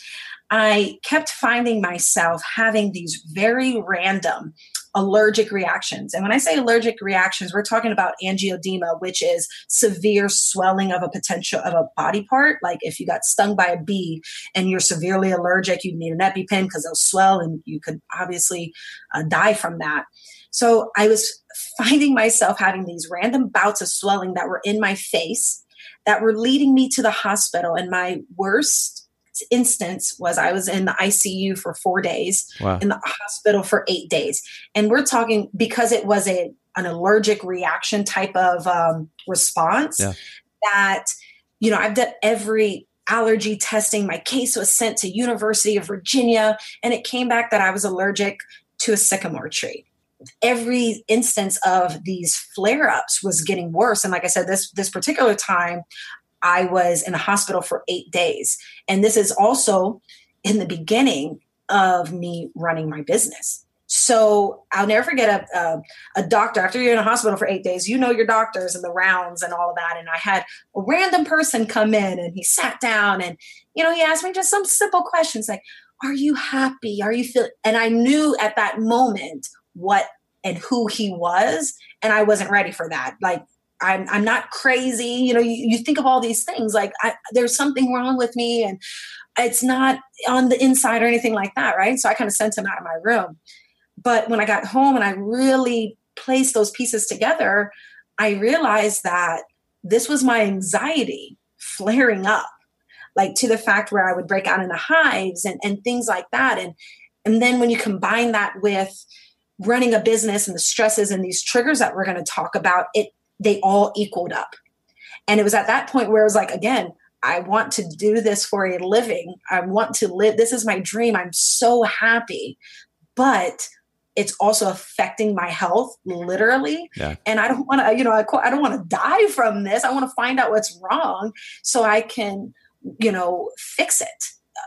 Speaker 2: I kept finding myself having these very random allergic reactions. And when I say allergic reactions, we're talking about angioedema, which is severe swelling of a potential of a body part. Like if you got stung by a bee and you're severely allergic, you'd need an EpiPen because they'll swell and you could obviously uh, die from that. So I was finding myself having these random bouts of swelling that were in my face that were leading me to the hospital. And my worst instance was I was in the ICU for four days, wow. in the hospital for eight days. And we're talking because it was a an allergic reaction type of um, response yeah. that, you know, I've done every allergy testing. My case was sent to University of Virginia and it came back that I was allergic to a sycamore tree every instance of these flare-ups was getting worse and like i said this this particular time I was in the hospital for eight days. And this is also in the beginning of me running my business. So I'll never forget a, a, a, doctor. After you're in a hospital for eight days, you know your doctors and the rounds and all of that. And I had a random person come in and he sat down and, you know, he asked me just some simple questions like, are you happy? Are you feeling? And I knew at that moment what and who he was. And I wasn't ready for that. Like I'm, I'm not crazy. You know, you, you think of all these things like I, there's something wrong with me and it's not on the inside or anything like that. Right. So I kind of sent him out of my room. But when I got home and I really placed those pieces together, I realized that this was my anxiety flaring up, like to the fact where I would break out into hives and, and things like that. And and then when you combine that with running a business and the stresses and these triggers that we're going to talk about, it they all equaled up. And it was at that point where it was like, again, I want to do this for a living. I want to live. This is my dream. I'm so happy. But it's also affecting my health literally. Yeah. And I don't want to, you know, I, I don't want to die from this. I want to find out what's wrong so I can, you know, fix it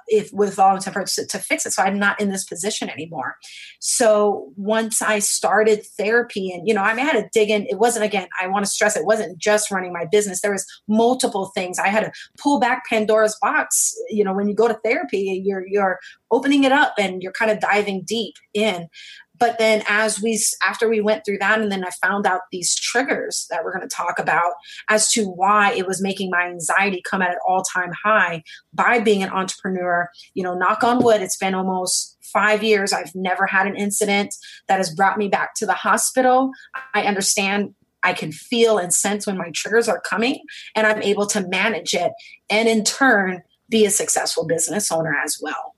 Speaker 2: if with volunteer efforts to, to fix it. So I'm not in this position anymore. So once I started therapy and, you know, I, mean, I had to dig in. It wasn't, again, I want to stress it wasn't just running my business. There was multiple things. I had to pull back Pandora's box. You know, when you go to therapy, you're, you're opening it up and you're kind of diving deep in but then as we after we went through that and then i found out these triggers that we're going to talk about as to why it was making my anxiety come at an all-time high by being an entrepreneur you know knock on wood it's been almost five years i've never had an incident that has brought me back to the hospital i understand I can feel and sense when my triggers are coming, and I'm able to manage it and in turn be a successful business owner as well.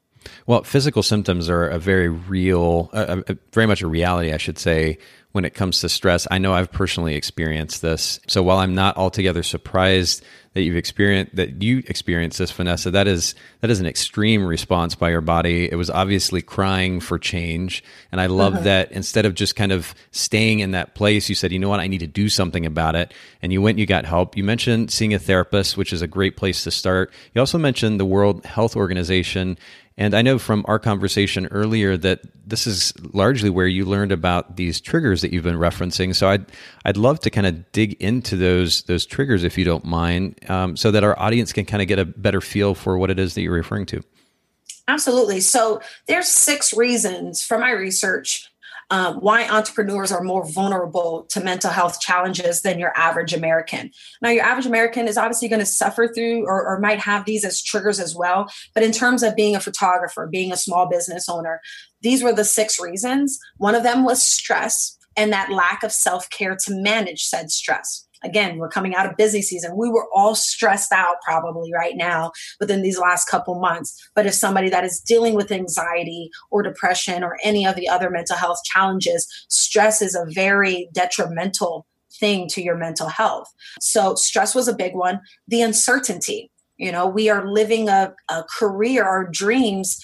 Speaker 1: Well, physical symptoms are a very real, uh, very much a reality, I should say, when it comes to stress. I know I've personally experienced this. So while I'm not altogether surprised that you've experienced that you experienced this, Vanessa, that is that is an extreme response by your body. It was obviously crying for change. And I love uh-huh. that instead of just kind of staying in that place, you said, you know what, I need to do something about it. And you went you got help. You mentioned seeing a therapist, which is a great place to start. You also mentioned the World Health Organization and I know from our conversation earlier that this is largely where you learned about these triggers that you've been referencing. So I'd I'd love to kind of dig into those those triggers if you don't mind, um, so that our audience can kind of get a better feel for what it is that you're referring to.
Speaker 2: Absolutely. So there's six reasons from my research um, why entrepreneurs are more vulnerable to mental health challenges than your average American. Now, your average American is obviously going to suffer through or, or might have these as triggers as well. But in terms of being a photographer, being a small business owner, these were the six reasons. One of them was stress and that lack of self care to manage said stress again, we're coming out of busy season. We were all stressed out probably right now within these last couple months. But if somebody that is dealing with anxiety or depression or any of the other mental health challenges, stress is a very detrimental thing to your mental health. So stress was a big one. The uncertainty, you know, we are living a, a career, our dreams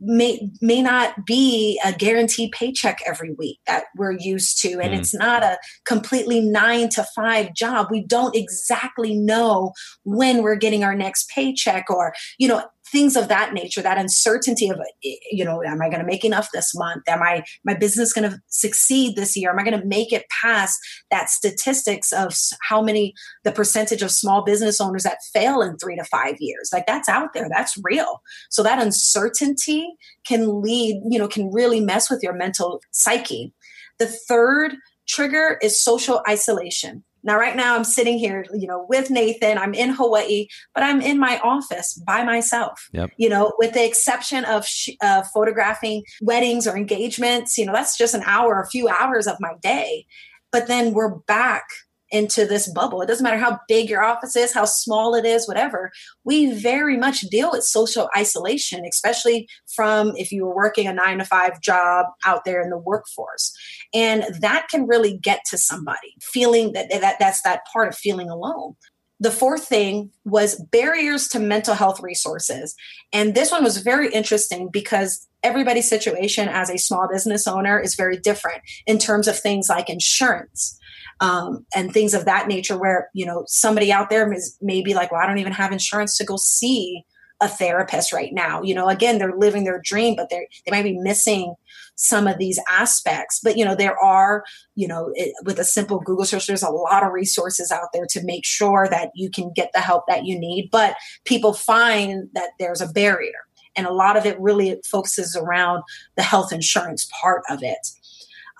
Speaker 2: may may not be a guaranteed paycheck every week that we're used to and mm. it's not a completely 9 to 5 job we don't exactly know when we're getting our next paycheck or you know things of that nature that uncertainty of eh, you know am i going to make enough this month? Am i my business going to succeed this year? Am i going to make it past that statistics of how many the percentage of small business owners that fail in 3 to 5 years? Like that's out there that's real. So that uncertainty can lead you know can really mess with your mental psyche. The third trigger is social isolation now, right now, I'm sitting here, you know, with Nathan. I'm in Hawaii, but I'm in my office by myself. Yep. You know, with the exception of sh- uh, photographing weddings or engagements. You know, that's just an hour, a few hours of my day. But then we're back into this bubble. It doesn't matter how big your office is, how small it is, whatever. We very much deal with social isolation, especially from if you were working a nine to five job out there in the workforce. And that can really get to somebody feeling that, that that's that part of feeling alone. The fourth thing was barriers to mental health resources. And this one was very interesting because everybody's situation as a small business owner is very different in terms of things like insurance um, and things of that nature where you know somebody out there is maybe like well i don't even have insurance to go see a therapist right now. You know again they're living their dream but they they might be missing some of these aspects. But you know there are you know it, with a simple google search there's a lot of resources out there to make sure that you can get the help that you need. But people find that there's a barrier and a lot of it really focuses around the health insurance part of it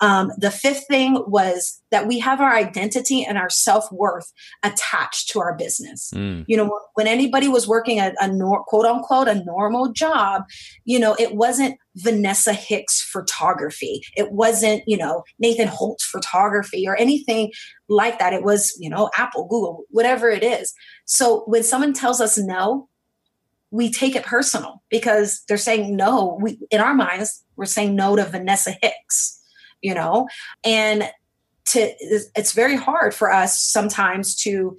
Speaker 2: um, the fifth thing was that we have our identity and our self worth attached to our business. Mm. You know, when anybody was working a, a nor- quote unquote a normal job, you know, it wasn't Vanessa Hicks photography. It wasn't, you know, Nathan Holtz photography or anything like that. It was, you know, Apple, Google, whatever it is. So when someone tells us no, we take it personal because they're saying no. We, in our minds, we're saying no to Vanessa Hicks you know and to it's very hard for us sometimes to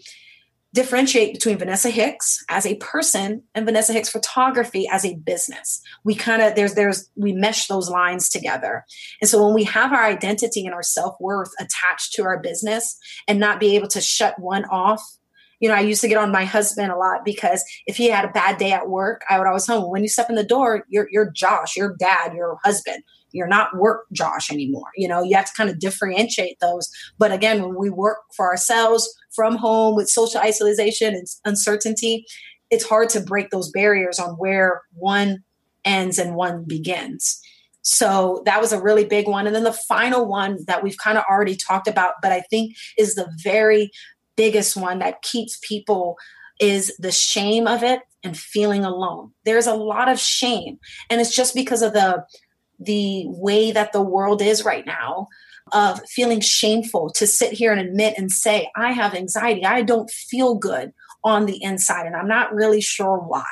Speaker 2: differentiate between Vanessa Hicks as a person and Vanessa Hicks photography as a business. We kind of there's there's we mesh those lines together. And so when we have our identity and our self-worth attached to our business and not be able to shut one off you know, I used to get on my husband a lot because if he had a bad day at work, I would always tell him, when you step in the door, you're, you're Josh, your dad, your husband you're not work Josh anymore. You know, you have to kind of differentiate those. But again, when we work for ourselves from home with social isolation and uncertainty, it's hard to break those barriers on where one ends and one begins. So that was a really big one. And then the final one that we've kind of already talked about, but I think is the very biggest one that keeps people is the shame of it and feeling alone. There's a lot of shame. And it's just because of the the way that the world is right now of feeling shameful to sit here and admit and say, I have anxiety. I don't feel good on the inside, and I'm not really sure why.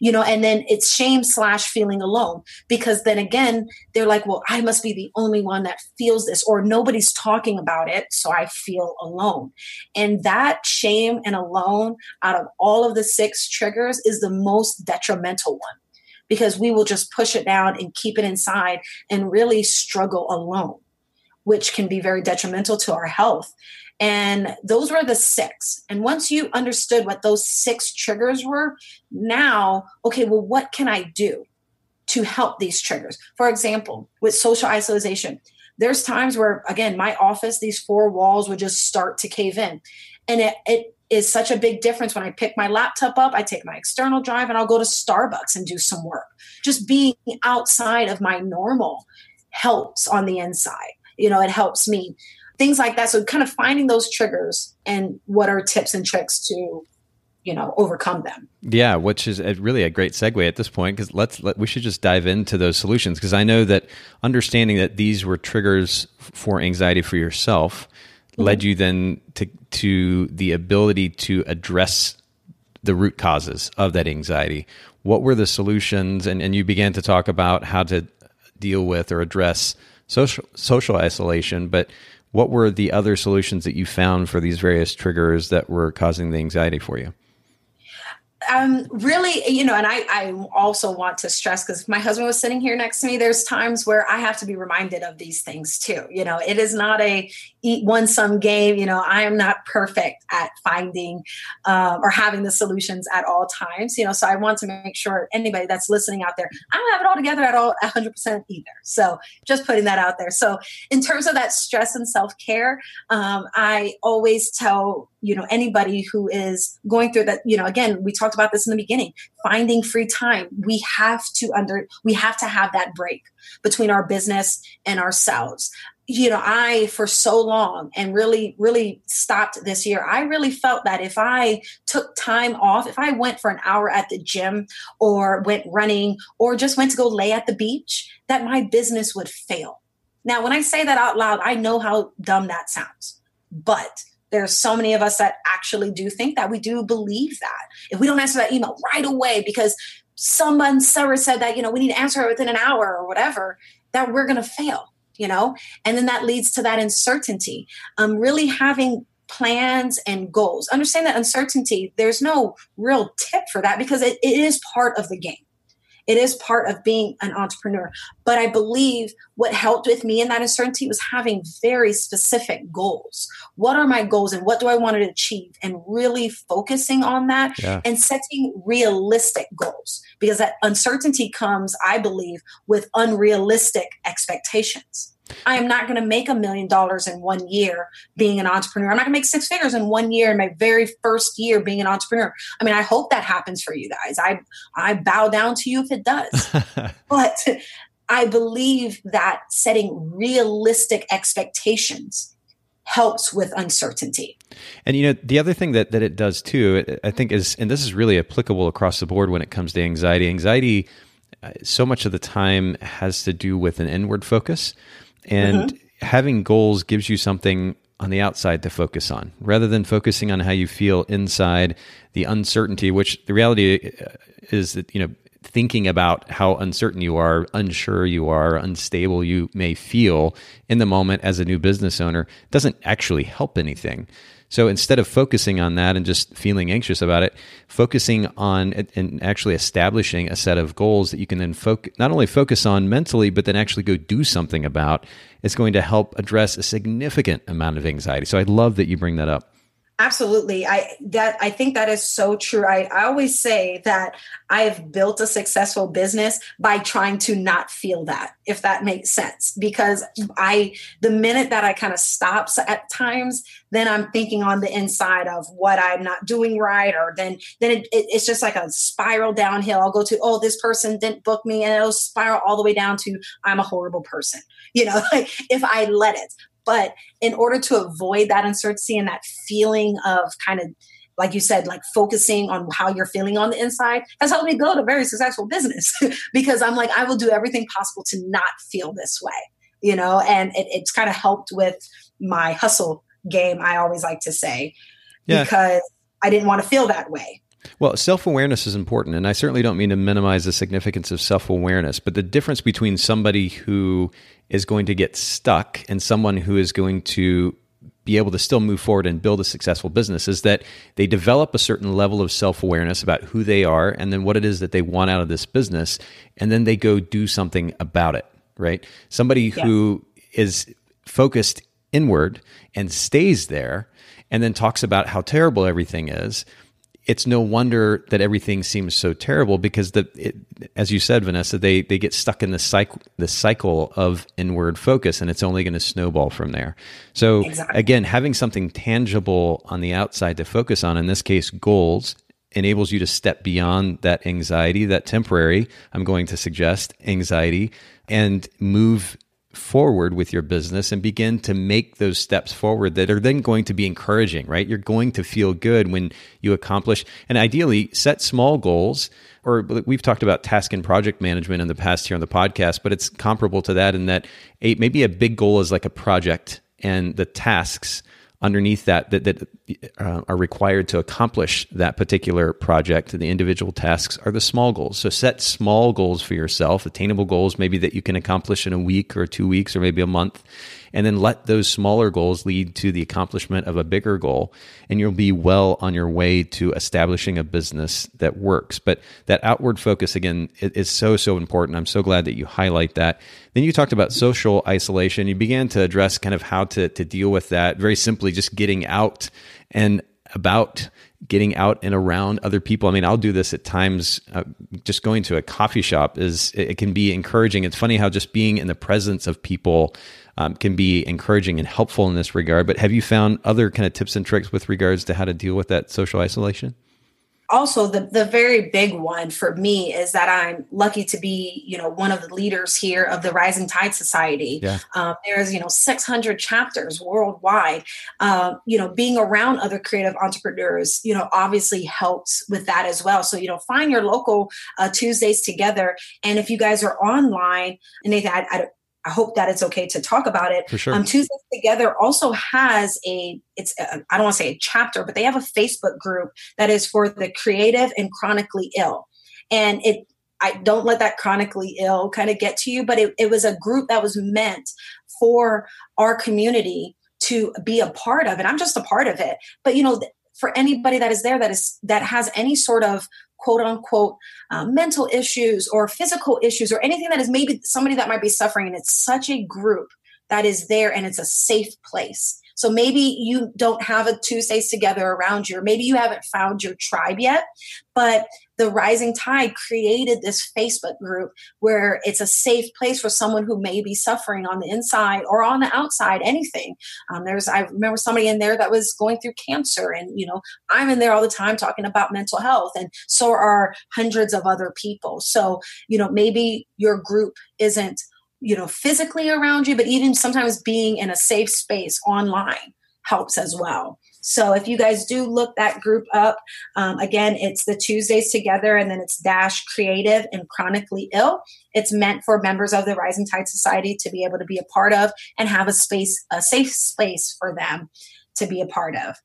Speaker 2: you know and then it's shame slash feeling alone because then again they're like well i must be the only one that feels this or nobody's talking about it so i feel alone and that shame and alone out of all of the six triggers is the most detrimental one because we will just push it down and keep it inside and really struggle alone which can be very detrimental to our health and those were the six. And once you understood what those six triggers were, now, okay, well, what can I do to help these triggers? For example, with social isolation, there's times where, again, my office, these four walls would just start to cave in. And it, it is such a big difference when I pick my laptop up, I take my external drive, and I'll go to Starbucks and do some work. Just being outside of my normal helps on the inside. You know, it helps me things like that. So kind of finding those triggers and what are tips and tricks to you know overcome them
Speaker 1: yeah which is a, really a great segue at this point because let's let, we should just dive into those solutions because i know that understanding that these were triggers for anxiety for yourself. Led you then to to the ability to address the root causes of that anxiety what were the solutions and, and you began to talk about how to deal with or address social social isolation but what were the other solutions that you found for these various triggers that were causing the anxiety for you?
Speaker 2: Um, really, you know, and I, I also want to stress because my husband was sitting here next to me. There's times where I have to be reminded of these things too. You know, it is not a eat one sum game. You know, I am not perfect at finding um, or having the solutions at all times. You know, so I want to make sure anybody that's listening out there, I don't have it all together at all 100% either. So just putting that out there. So in terms of that stress and self care, um, I always tell you know anybody who is going through that you know again we talked about this in the beginning finding free time. We have to under we have to have that break between our business and ourselves. You know i for so long and really really stopped this year i really felt that if i took time off if i went for an hour at the gym or went running or just went to go lay at the beach that my business would fail. Now when i say that out loud i know how dumb that sounds but there's so many of us that actually do think that. We do believe that. If we don't answer that email right away because someone Sarah said that you know we need to answer it within an hour or whatever that we're going to fail you know? And then that leads to that uncertainty. Um really having plans and goals. Understand that uncertainty there's no real tip for that because it, it is part of the game it is part of being an entrepreneur. But I believe what helped with me in that uncertainty was having very specific goals. What are my goals and what do I want to achieve? And really focusing on that yeah. and setting realistic goals because that uncertainty comes, I believe, with unrealistic expectations. I am not going to make a million dollars in one year being an entrepreneur. I'm not going to make six figures in one year in my very first year being an entrepreneur. I mean, I hope that happens for you guys. I I bow down to you if it does. but I believe that setting realistic expectations helps with uncertainty.
Speaker 1: And you know, the other thing that that it does too, I think is and this is really applicable across the board when it comes to anxiety. Anxiety uh, so much of the time has to do with an inward focus and mm-hmm. having goals gives you something on the outside to focus on rather than focusing on how you feel inside the uncertainty, which the reality uh, is that, you know, thinking about how uncertain you are, unsure you are, unstable you may feel in the moment as a new business owner doesn't actually help anything. So instead of focusing on that and just feeling anxious about it, focusing on and actually establishing a set of goals that you can then focus, not only focus on mentally, but then actually go do something about, is going to help address a significant amount of anxiety. So I love that you bring that up.
Speaker 2: Absolutely. I that I think that is so true. I, I always say that I have built a successful business by trying to not feel that, if that makes sense. Because I the minute that I kind of stops at times, then I'm thinking on the inside of what I'm not doing right, or then then it, it, it's just like a spiral downhill. I'll go to, oh, this person didn't book me, and it'll spiral all the way down to I'm a horrible person. You know, like if I let it. But in order to avoid that uncertainty and that feeling of kind of like you said, like focusing on how you're feeling on the inside has helped me build a very successful business because I'm like, I will do everything possible to not feel this way, you know, and it, it's kind of helped with my hustle game, I always like to say, yeah. because I didn't want to feel that way.
Speaker 1: Well, self awareness is important. And I certainly don't mean to minimize the significance of self awareness, but the difference between somebody who is going to get stuck and someone who is going to be able to still move forward and build a successful business is that they develop a certain level of self awareness about who they are and then what it is that they want out of this business. And then they go do something about it, right? Somebody yeah. who is focused inward and stays there and then talks about how terrible everything is it's no wonder that everything seems so terrible because the it, as you said Vanessa they they get stuck in the cycle the cycle of inward focus and it's only going to snowball from there. So exactly. again having something tangible on the outside to focus on in this case goals enables you to step beyond that anxiety that temporary I'm going to suggest anxiety and move forward with your business and begin to make those steps forward that are then going to be encouraging, right? You're going to feel good when you accomplish and ideally set small goals or we've talked about task and project management in the past here on the podcast, but it's comparable to that in that a, maybe a big goal is like a project and the tasks underneath that that, that uh, are required to accomplish that particular project the individual tasks are the small goals. So set small goals for yourself attainable goals maybe that you can accomplish in a week or two weeks or maybe a month and then let those smaller goals lead to the accomplishment of a bigger goal and you'll be well on your way to establishing a business that works. But that outward focus again is so so important. I'm so glad that you highlight that. Then you talked about social isolation. You began to address kind of how to, to deal with that very simply just getting out and about getting out and around other people. I mean, I'll do this at times. Uh, just going to a coffee shop is it can be encouraging. It's funny how just being in the presence of people um, can be encouraging and helpful in this regard. But have you found other kind of tips and tricks with regards to how to deal with that social isolation?
Speaker 2: Also the the very big one for me is that I'm lucky to be you know one of the leaders here of the Rising Tide Society. Yeah. Um, there's you know 600 chapters worldwide. Uh, you know, being around other creative entrepreneurs, you know, obviously helps with that as well. So you know, find your local uh, Tuesdays together, and if you guys are online, and Nathan, I, I I hope that it's okay to talk about it.
Speaker 1: For sure.
Speaker 2: Um, Tuesdays Together also has a, it's, I don't want to say a chapter, but they have a Facebook group that is for the creative and chronically ill. And it, I don't let that chronically ill kind of get to you, but it, it was a group that was meant for our community to be a part of. And I'm just a part of it. But, you know, for anybody that is there that is that has any sort of quote unquote uh, mental issues or physical issues or anything that is maybe somebody that might be suffering. And it's such a group that is there and it's a safe place so maybe you don't have a Tuesdays together around you, or maybe you haven't found your tribe yet. But the Rising Tide created this Facebook group where it's a safe place for someone who may be suffering on the inside or on the outside, anything. Um, there's, I remember somebody in there that was going through cancer, and you know, I'm in there all the time talking about mental health, and so are hundreds of other people. So, you know, maybe your group isn't you know physically around you but even sometimes being in a safe space online helps as well. So if you guys do look that group up um, again it's the tuesdays together and then it's dash creative and chronically ill. It's meant for members of the rising tide society to be able to be a part of and have a space a safe space for them to be a part of.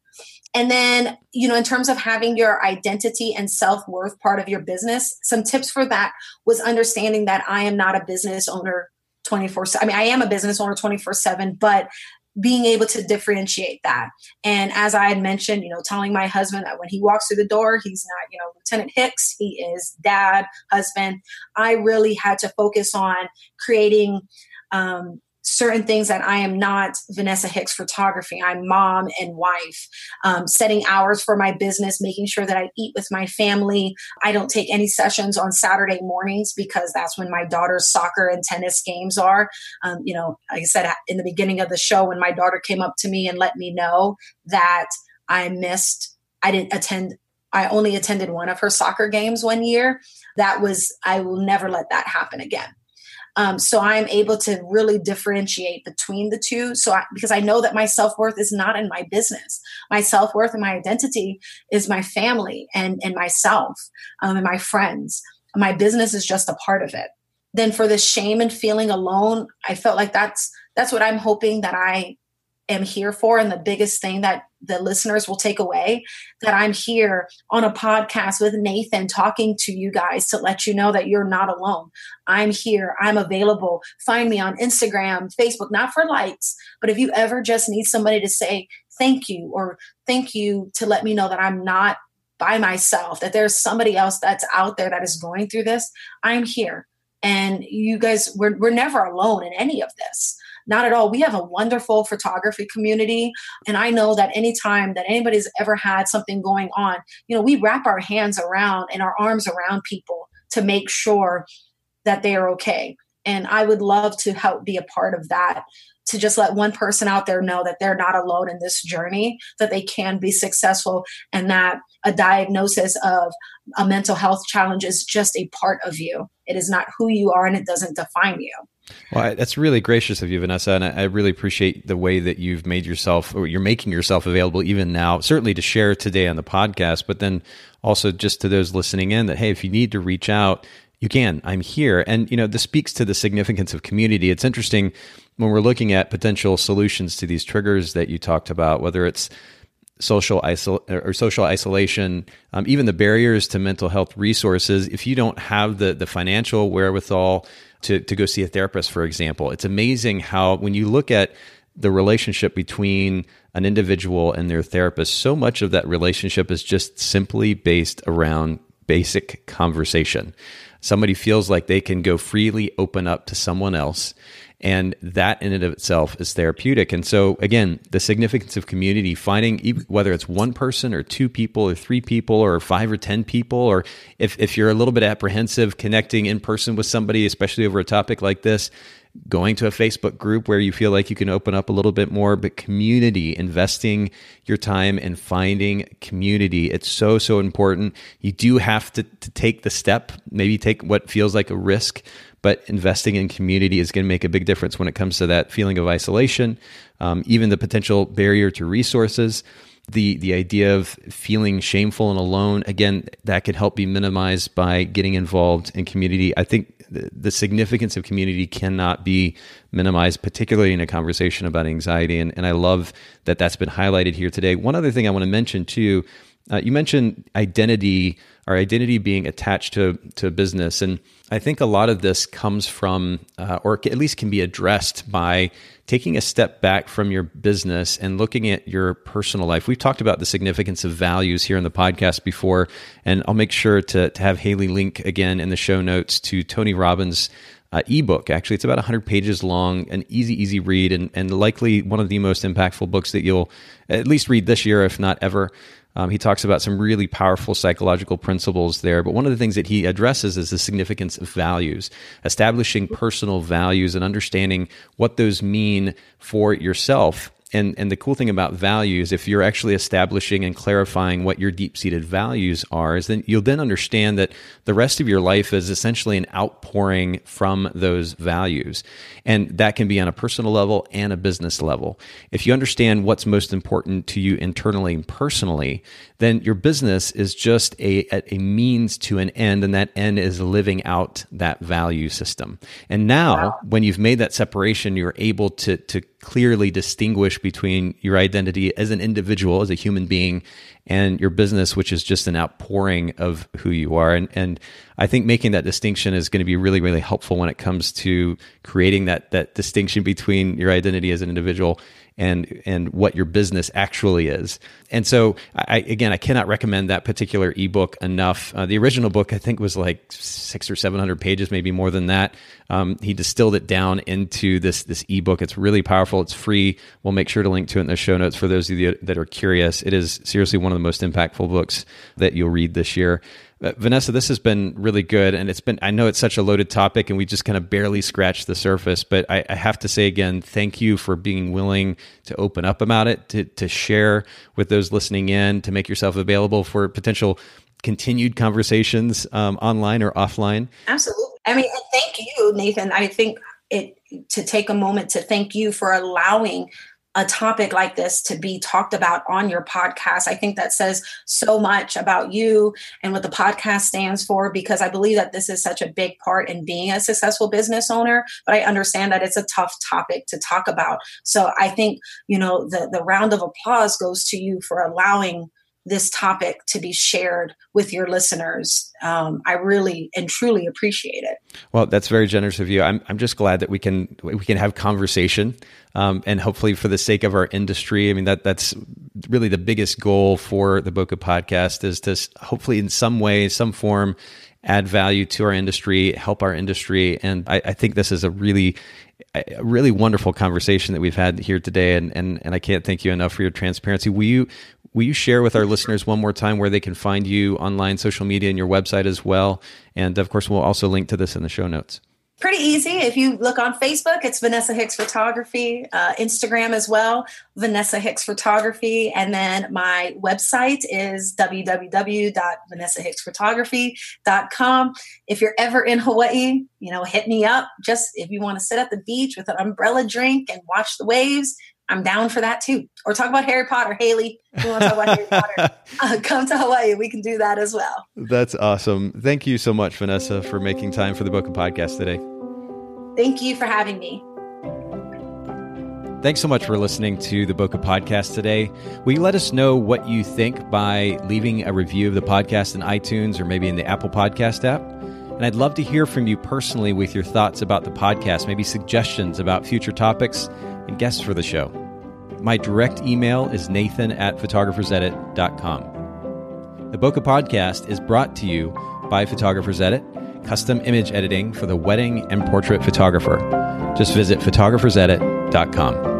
Speaker 2: And then, you know, in terms of having your identity and self worth part of your business, some tips for that was understanding that I am not a business owner 24 I mean, I am a business owner 24 7, but being able to differentiate that. And as I had mentioned, you know, telling my husband that when he walks through the door, he's not, you know, Lieutenant Hicks, he is dad, husband. I really had to focus on creating um, certain things that I am not Vanessa Hicks photography. I'm mom and wife, um, setting hours for my business, making sure that I eat with my family. I don't take any sessions on Saturday mornings because that's when my daughter's soccer and tennis games are. Um, you know, like I said in the beginning of the show, when my daughter came up to me and let me know that I missed, I didn't attend I only attended one of her soccer games one year. That was, I will never let that happen again. Um, so I'm able to really differentiate between the two. So I, because I know that my self worth is not in my business, my self worth and my identity is my family and and myself um, and my friends. My business is just a part of it. Then for the shame and feeling alone, I felt like that's that's what I'm hoping that I am here for and the biggest thing that the listeners will take away that I'm here on a podcast with Nathan talking to you guys to let you know that you're not alone. I'm here. I'm available. Find me on Instagram, Facebook, not for likes, but if you ever just need somebody to say thank you or thank you to let me know that I'm not by myself, that there's somebody else that's out there that is going through this, I'm here. And you guys, we're, we're never alone in any of this. Not at all. We have a wonderful photography community. And I know that anytime that anybody's ever had something going on, you know, we wrap our hands around and our arms around people to make sure that they are okay. And I would love to help be a part of that to just let one person out there know that they're not alone in this journey, that they can be successful, and that a diagnosis of a mental health challenge is just a part of you. It is not who you are and it doesn't define you.
Speaker 1: Well, that's really gracious of you, Vanessa, and I really appreciate the way that you've made yourself, or you're making yourself available even now, certainly to share today on the podcast, but then also just to those listening in that, hey, if you need to reach out, you can. I'm here. And, you know, this speaks to the significance of community. It's interesting when we're looking at potential solutions to these triggers that you talked about, whether it's social isol- or social isolation, um, even the barriers to mental health resources. If you don't have the the financial wherewithal to, to go see a therapist, for example. It's amazing how, when you look at the relationship between an individual and their therapist, so much of that relationship is just simply based around basic conversation. Somebody feels like they can go freely open up to someone else and that in and of itself is therapeutic. And so, again, the significance of community, finding whether it's one person or two people or three people or five or 10 people, or if, if you're a little bit apprehensive connecting in person with somebody, especially over a topic like this, going to a Facebook group where you feel like you can open up a little bit more, but community, investing your time and finding community. It's so, so important. You do have to, to take the step, maybe take what feels like a risk, but investing in community is going to make a big difference when it comes to that feeling of isolation, um, even the potential barrier to resources. The, the idea of feeling shameful and alone, again, that could help be minimized by getting involved in community. I think the, the significance of community cannot be minimized, particularly in a conversation about anxiety. And, and I love that that's been highlighted here today. One other thing I want to mention too uh, you mentioned identity, our identity being attached to to business, and I think a lot of this comes from, uh, or at least can be addressed by taking a step back from your business and looking at your personal life. We've talked about the significance of values here in the podcast before, and I'll make sure to to have Haley link again in the show notes to Tony Robbins' uh, ebook. Actually, it's about 100 pages long, an easy, easy read, and, and likely one of the most impactful books that you'll at least read this year, if not ever. Um, he talks about some really powerful psychological principles there. But one of the things that he addresses is the significance of values, establishing personal values and understanding what those mean for yourself and and the cool thing about values if you're actually establishing and clarifying what your deep-seated values are is then you'll then understand that the rest of your life is essentially an outpouring from those values. And that can be on a personal level and a business level. If you understand what's most important to you internally and personally then your business is just a, a means to an end and that end is living out that value system. And now wow. when you've made that separation you're able to to clearly distinguish between your identity as an individual, as a human being, and your business, which is just an outpouring of who you are. And, and I think making that distinction is going to be really, really helpful when it comes to creating that, that distinction between your identity as an individual and and what your business actually is. And so, I, again, I cannot recommend that particular ebook enough. Uh, the original book, I think, was like six or seven hundred pages, maybe more than that. Um, he distilled it down into this this ebook. It's really powerful. It's free. We'll make sure to link to it in the show notes for those of you that are curious. It is seriously one of the most impactful books that you'll read this year. Uh, Vanessa, this has been really good, and it's been. I know it's such a loaded topic, and we just kind of barely scratched the surface. But I, I, have to say again, thank you for being willing to open up about it, to to share with those listening in, to make yourself available for potential continued conversations um, online or offline.
Speaker 2: Absolutely. I mean, thank you, Nathan. I think it to take a moment to thank you for allowing a topic like this to be talked about on your podcast. I think that says so much about you and what the podcast stands for because I believe that this is such a big part in being a successful business owner, but I understand that it's a tough topic to talk about. So I think, you know, the the round of applause goes to you for allowing this topic to be shared with your listeners. Um, I really and truly appreciate it.
Speaker 1: Well, that's very generous of you. I'm, I'm just glad that we can we can have conversation, um, and hopefully for the sake of our industry. I mean that that's really the biggest goal for the Bokeh podcast is to hopefully in some way, some form, add value to our industry, help our industry, and I, I think this is a really a really wonderful conversation that we've had here today and, and and I can't thank you enough for your transparency. Will you Will you share with our listeners one more time where they can find you online, social media, and your website as well? And of course, we'll also link to this in the show notes.
Speaker 2: Pretty easy. If you look on Facebook, it's Vanessa Hicks Photography, uh, Instagram as well, Vanessa Hicks Photography. And then my website is www.vanessahicksphotography.com. If you're ever in Hawaii, you know, hit me up. Just if you want to sit at the beach with an umbrella drink and watch the waves, I'm down for that too. Or talk about Harry Potter, Haley. We want to talk about Harry Potter. Uh, come to Hawaii. We can do that as well.
Speaker 1: That's awesome. Thank you so much, Vanessa, for making time for the Bokeh Podcast today.
Speaker 2: Thank you for having me.
Speaker 1: Thanks so much for listening to the Bokeh Podcast today. Will you let us know what you think by leaving a review of the podcast in iTunes or maybe in the Apple Podcast app? And I'd love to hear from you personally with your thoughts about the podcast, maybe suggestions about future topics and guests for the show. My direct email is nathan at photographersedit.com. The Bokeh Podcast is brought to you by Photographers Edit, custom image editing for the wedding and portrait photographer. Just visit photographersedit.com.